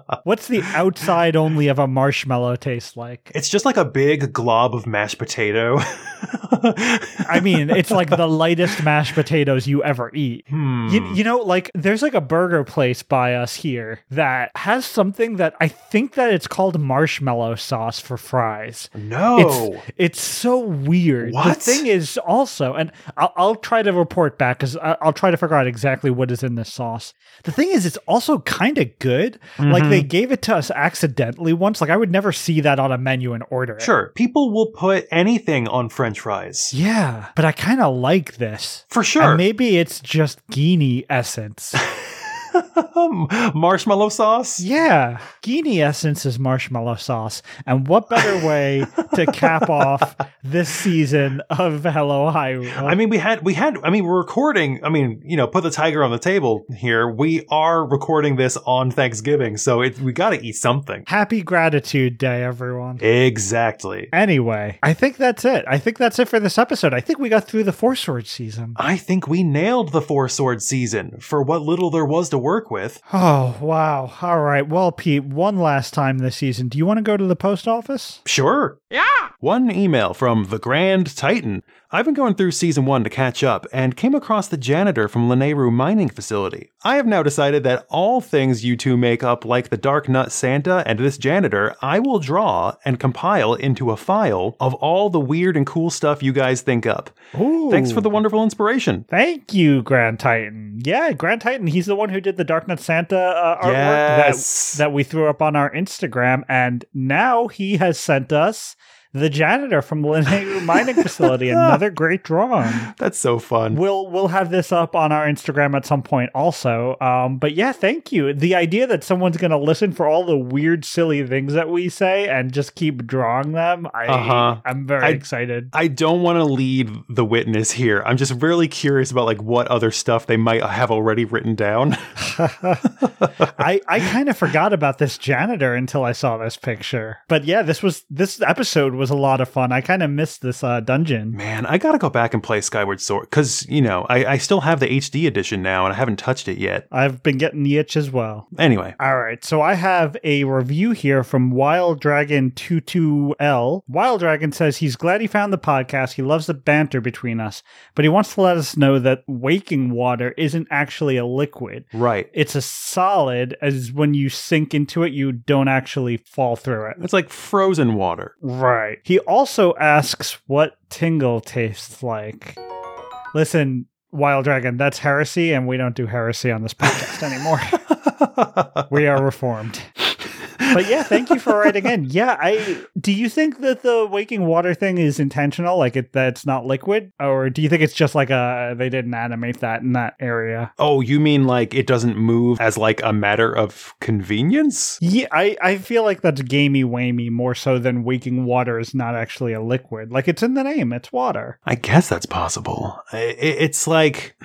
What's the outside only of a marshmallow taste like? it's just like a big glob of mashed potato. I mean, it's like the lightest mashed potatoes you ever eat. hmm. You, you know, like there's like a burger place by us here that has something that I think that it's called marshmallow sauce for fries. no. It's it's so weird. What? The thing is also, and I'll, I'll try to report back because I'll try to figure out exactly what is in this sauce. The thing is, it's also kind of good. Like Mhm. they gave it to us accidentally once. Like I would never see that on a menu and order it. Sure, people will put anything on french fries. Yeah, but I kind of like this. For And sure. maybe it's just Ghini essence. Marshmallow sauce? Yeah, Ghini essence is marshmallow sauce. And what better way to cap off this season of Hello Hyrule? I mean, we had, we had, I mean, we're recording, I mean, you know, put the tiger on the table here. We are recording this on Thanksgiving, so it, we gotta eat something. Happy Gratitude Day, everyone. Exactly. Anyway, I think that's it. I think that's it for this episode. I think we got through the Four Sword season. I think we nailed the four sword season for what little there was to work with. Oh, wow. All right. Well, Pete, one last time this season. Do you want to go to the post office? Sure. Yeah. One email from the Grand Titan. I've been going through season one to catch up and came across the janitor from Lanayru mining facility. I have now decided that all things you two make up, like the Darknut Santa and this janitor, I will draw and compile into a file of all the weird and cool stuff you guys think up. Ooh. Thanks for the wonderful inspiration. Thank you, Grand Titan. Yeah, Grand Titan. He's the one who did the Darknut Santa uh, artwork Yes. that that we threw up on our Instagram, and now he has sent us the janitor from the Lanayru mining facility. Another great drawing. That's so fun. We'll we'll have this up on our Instagram at some point also. Um, but yeah, thank you. The idea that someone's gonna listen for all the weird, silly things that we say and just keep drawing them, I Uh-huh. I'm very I- excited. I don't want to lead the witness here. I'm just really curious about like what other stuff they might have already written down. I I kind of forgot about this janitor until I saw this picture. But yeah, this was this episode was a lot of fun. I kind of missed this uh, dungeon. Man, I gotta go back and play Skyward Sword because you know I, I still have the HD edition now and I haven't touched it yet. I've been getting the itch as well. Anyway, All right, so I have a review here from Wild Dragon 22L. Wild Dragon says he's glad he found the podcast. He loves the banter between us, but he wants to let us know that waking water isn't actually a liquid. right. It's a solid, as when you sink into it, you don't actually fall through it. It's like frozen water. Right. He also asks what Tingle tastes like. Listen, Wild Dragon, that's heresy, and we don't do heresy on this podcast anymore. we are reformed. But yeah, thank you for writing in. Yeah, I do you think that the waking water thing is intentional, like it that's not liquid, or do you think it's just like a they didn't animate that in that area? Oh, you mean like it doesn't move as like a matter of convenience? Yeah, I I feel like that's gamey wamey more so than waking water is not actually a liquid. Like it's in the name, it's water. I guess that's possible. I- I- It's like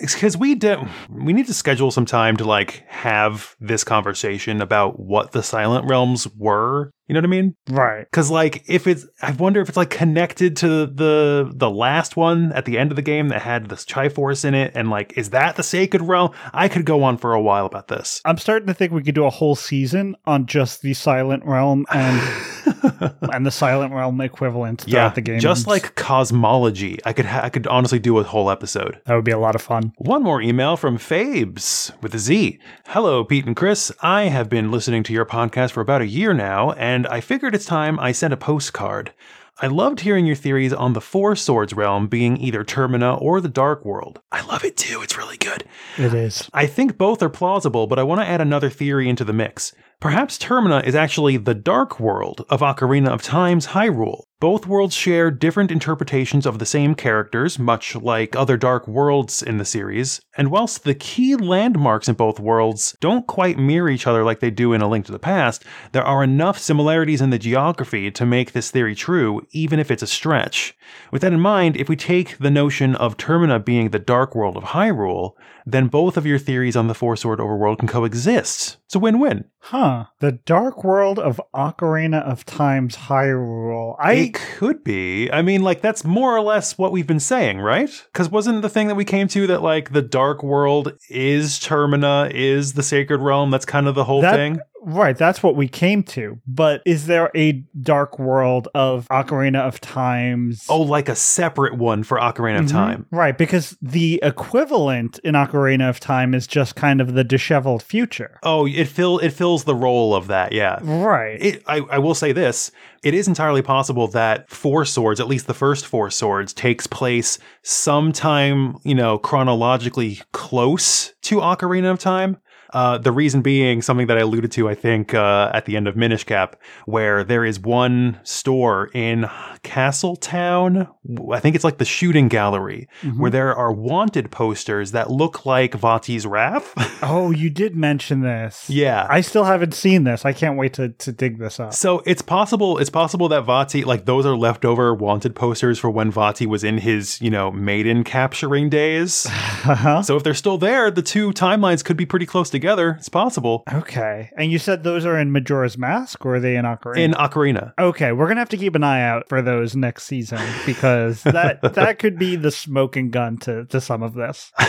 because we do we need to schedule some time to like have this conversation about what the Silent Realms were. You know what I mean? Right. Because like if it's, I wonder if it's like connected to the the last one at the end of the game that had this Triforce in it, and like is that the Sacred Realm? I could go on for a while about this. I'm starting to think we could do a whole season on just the Silent Realm and and the Silent Realm equivalent throughout yeah, the game. just like cosmology, I could ha- I could honestly do a whole episode. that would be a lot of fun. One more email from Fabes with a Z. Hello, Pete and Chris. I have been listening to your podcast for about a year now, and I figured it's time I sent a postcard. I loved hearing your theories on the Four Swords realm being either Termina or the Dark World. I love it too, it's really good. It is. I think both are plausible, but I want to add another theory into the mix. Perhaps Termina is actually the Dark World of Ocarina of Time's Hyrule. Both worlds share different interpretations of the same characters, much like other Dark Worlds in the series, and whilst the key landmarks in both worlds don't quite mirror each other like they do in A Link to the Past, there are enough similarities in the geography to make this theory true, even if it's a stretch. With that in mind, if we take the notion of Termina being the Dark World of Hyrule, then both of your theories on the Four Sword Overworld can coexist. It's a win win. Huh. The Dark World of Ocarina of Time's Hyrule. I It could be. I mean, like, that's more or less what we've been saying, right? Because wasn't the thing that we came to that, like, the Dark World is Termina, is the Sacred Realm? That's kind of the whole That- thing. Right, that's what we came to. But is there a dark world of Ocarina of Time's? Oh, like a separate one for Ocarina of Mhm. Time. Right, because the equivalent in Ocarina of Time is just kind of the disheveled future. Oh, it fill it fills the role of that, yeah. Right. It, I, I will say this. It is entirely possible that Four Swords, at least the first Four Swords, takes place sometime, you know, chronologically close to Ocarina of Time. Uh, the reason being something that I alluded to, I think, uh, at the end of Minish Cap, where there is one store in Castletown. I think it's like the shooting gallery, Mhm. where there are wanted posters that look like Vati's Wrath. oh, you did mention this. yeah. I still haven't seen this. I can't wait to, to dig this up. So it's possible it's possible that Vati like those are leftover wanted posters for when Vati was in his, you know, maiden capturing days. Uh-huh. so if they're still there, the two timelines could be pretty close together. It's possible. Okay. And you said those are in Majora's Mask or are they in Ocarina? In Ocarina. Okay, we're gonna have to keep an eye out for those next season because that that could be the smoking gun to to some of this.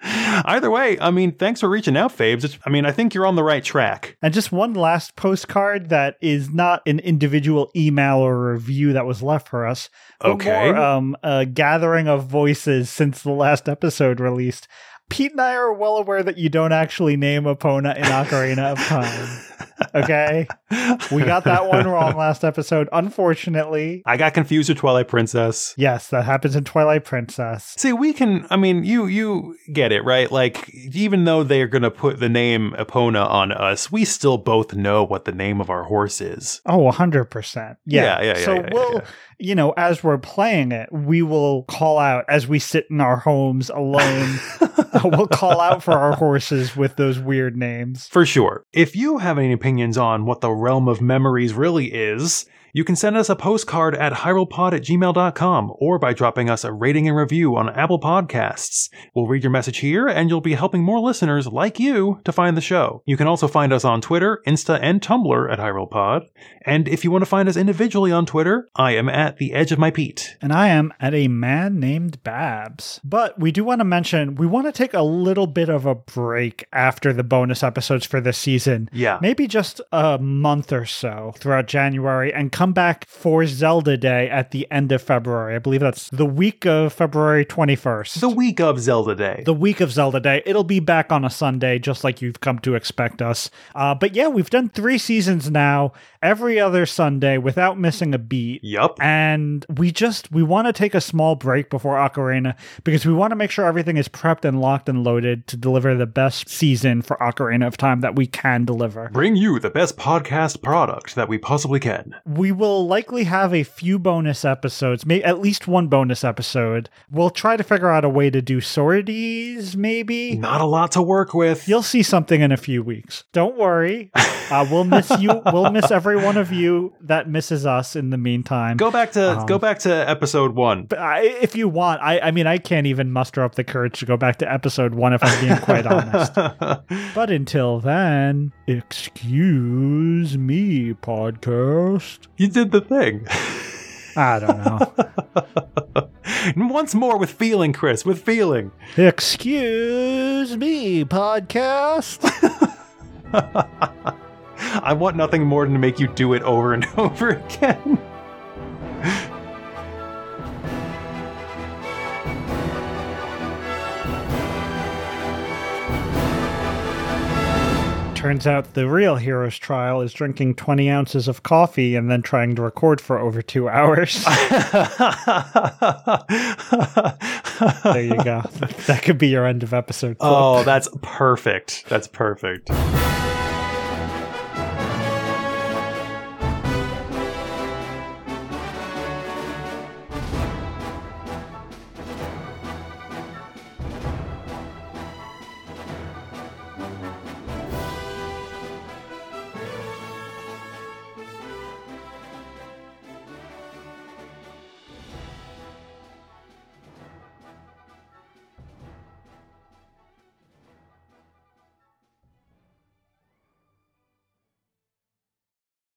Either way, I mean, thanks for reaching out, Fabes. It's, I mean, I think you're on the right track. And just one last postcard that is not an individual email or review that was left for us. but Okay. more, um, a gathering of voices since the last episode released. Pete and I are well aware that you don't actually name Epona in Ocarina of Time. Okay? We got that one wrong last episode, unfortunately. I got confused with Twilight Princess. Yes, that happens in Twilight Princess. See, we can. I mean, you you get it, right? Like, even though they are going to put the name Epona on us, we still both know what the name of our horse is. Oh, 100%. Yeah. Yeah, yeah, yeah, So yeah, we'll, yeah. You know, as we're playing it, we will call out as we sit in our homes alone. Uh, we'll call out for our horses with those weird names. For sure. If you have any opinions on what the realm of memories really is, you can send us a postcard at hyrulepod at gmail.com or by dropping us a rating and review on Apple Podcasts. We'll read your message here and you'll be helping more listeners like you to find the show. You can also find us on Twitter, Insta, and Tumblr at HyrulePod. And if you want to find us individually on Twitter, I am at the edge of my Pete. And I am at a man named Babs. But we do want to mention we want to take a little bit of a break after the bonus episodes for this season. Yeah. Maybe just a month or so throughout January and come back for Zelda Day at the end of February. I believe that's the week of February 21st. The week of Zelda Day. the week of Zelda Day. It'll be back on a Sunday, just like you've come to expect us. Uh, but yeah, we've done three seasons now, every other Sunday without missing a beat. Yep. And we just we want to take a small break before Ocarina because we want to make sure everything is prepped and locked and loaded to deliver the best season for Ocarina of Time that we can deliver. Bring you the best podcast product that we possibly can. We will likely have a few bonus episodes, may at least one bonus episode. We'll try to figure out a way to do sorties, maybe. Not a lot to work with. You'll see something in a few weeks. Don't worry. Uh, we'll miss you. We'll miss every one of you that misses us in the meantime. Go back to Um, go back to episode one. I, if you want, I, I mean, I can't even muster up the courage to go back to episode one if I'm being quite honest. But until then, excuse me, podcast. you did the thing. I don't know. once more with feeling, Chris, with feeling. excuse me, podcast. I want nothing more than to make you do it over and over again. Turns out the real hero's trial is drinking 20 ounces of coffee and then trying to record for over two hours. there you go. That could be your end of episode. oh, that's perfect. That's perfect.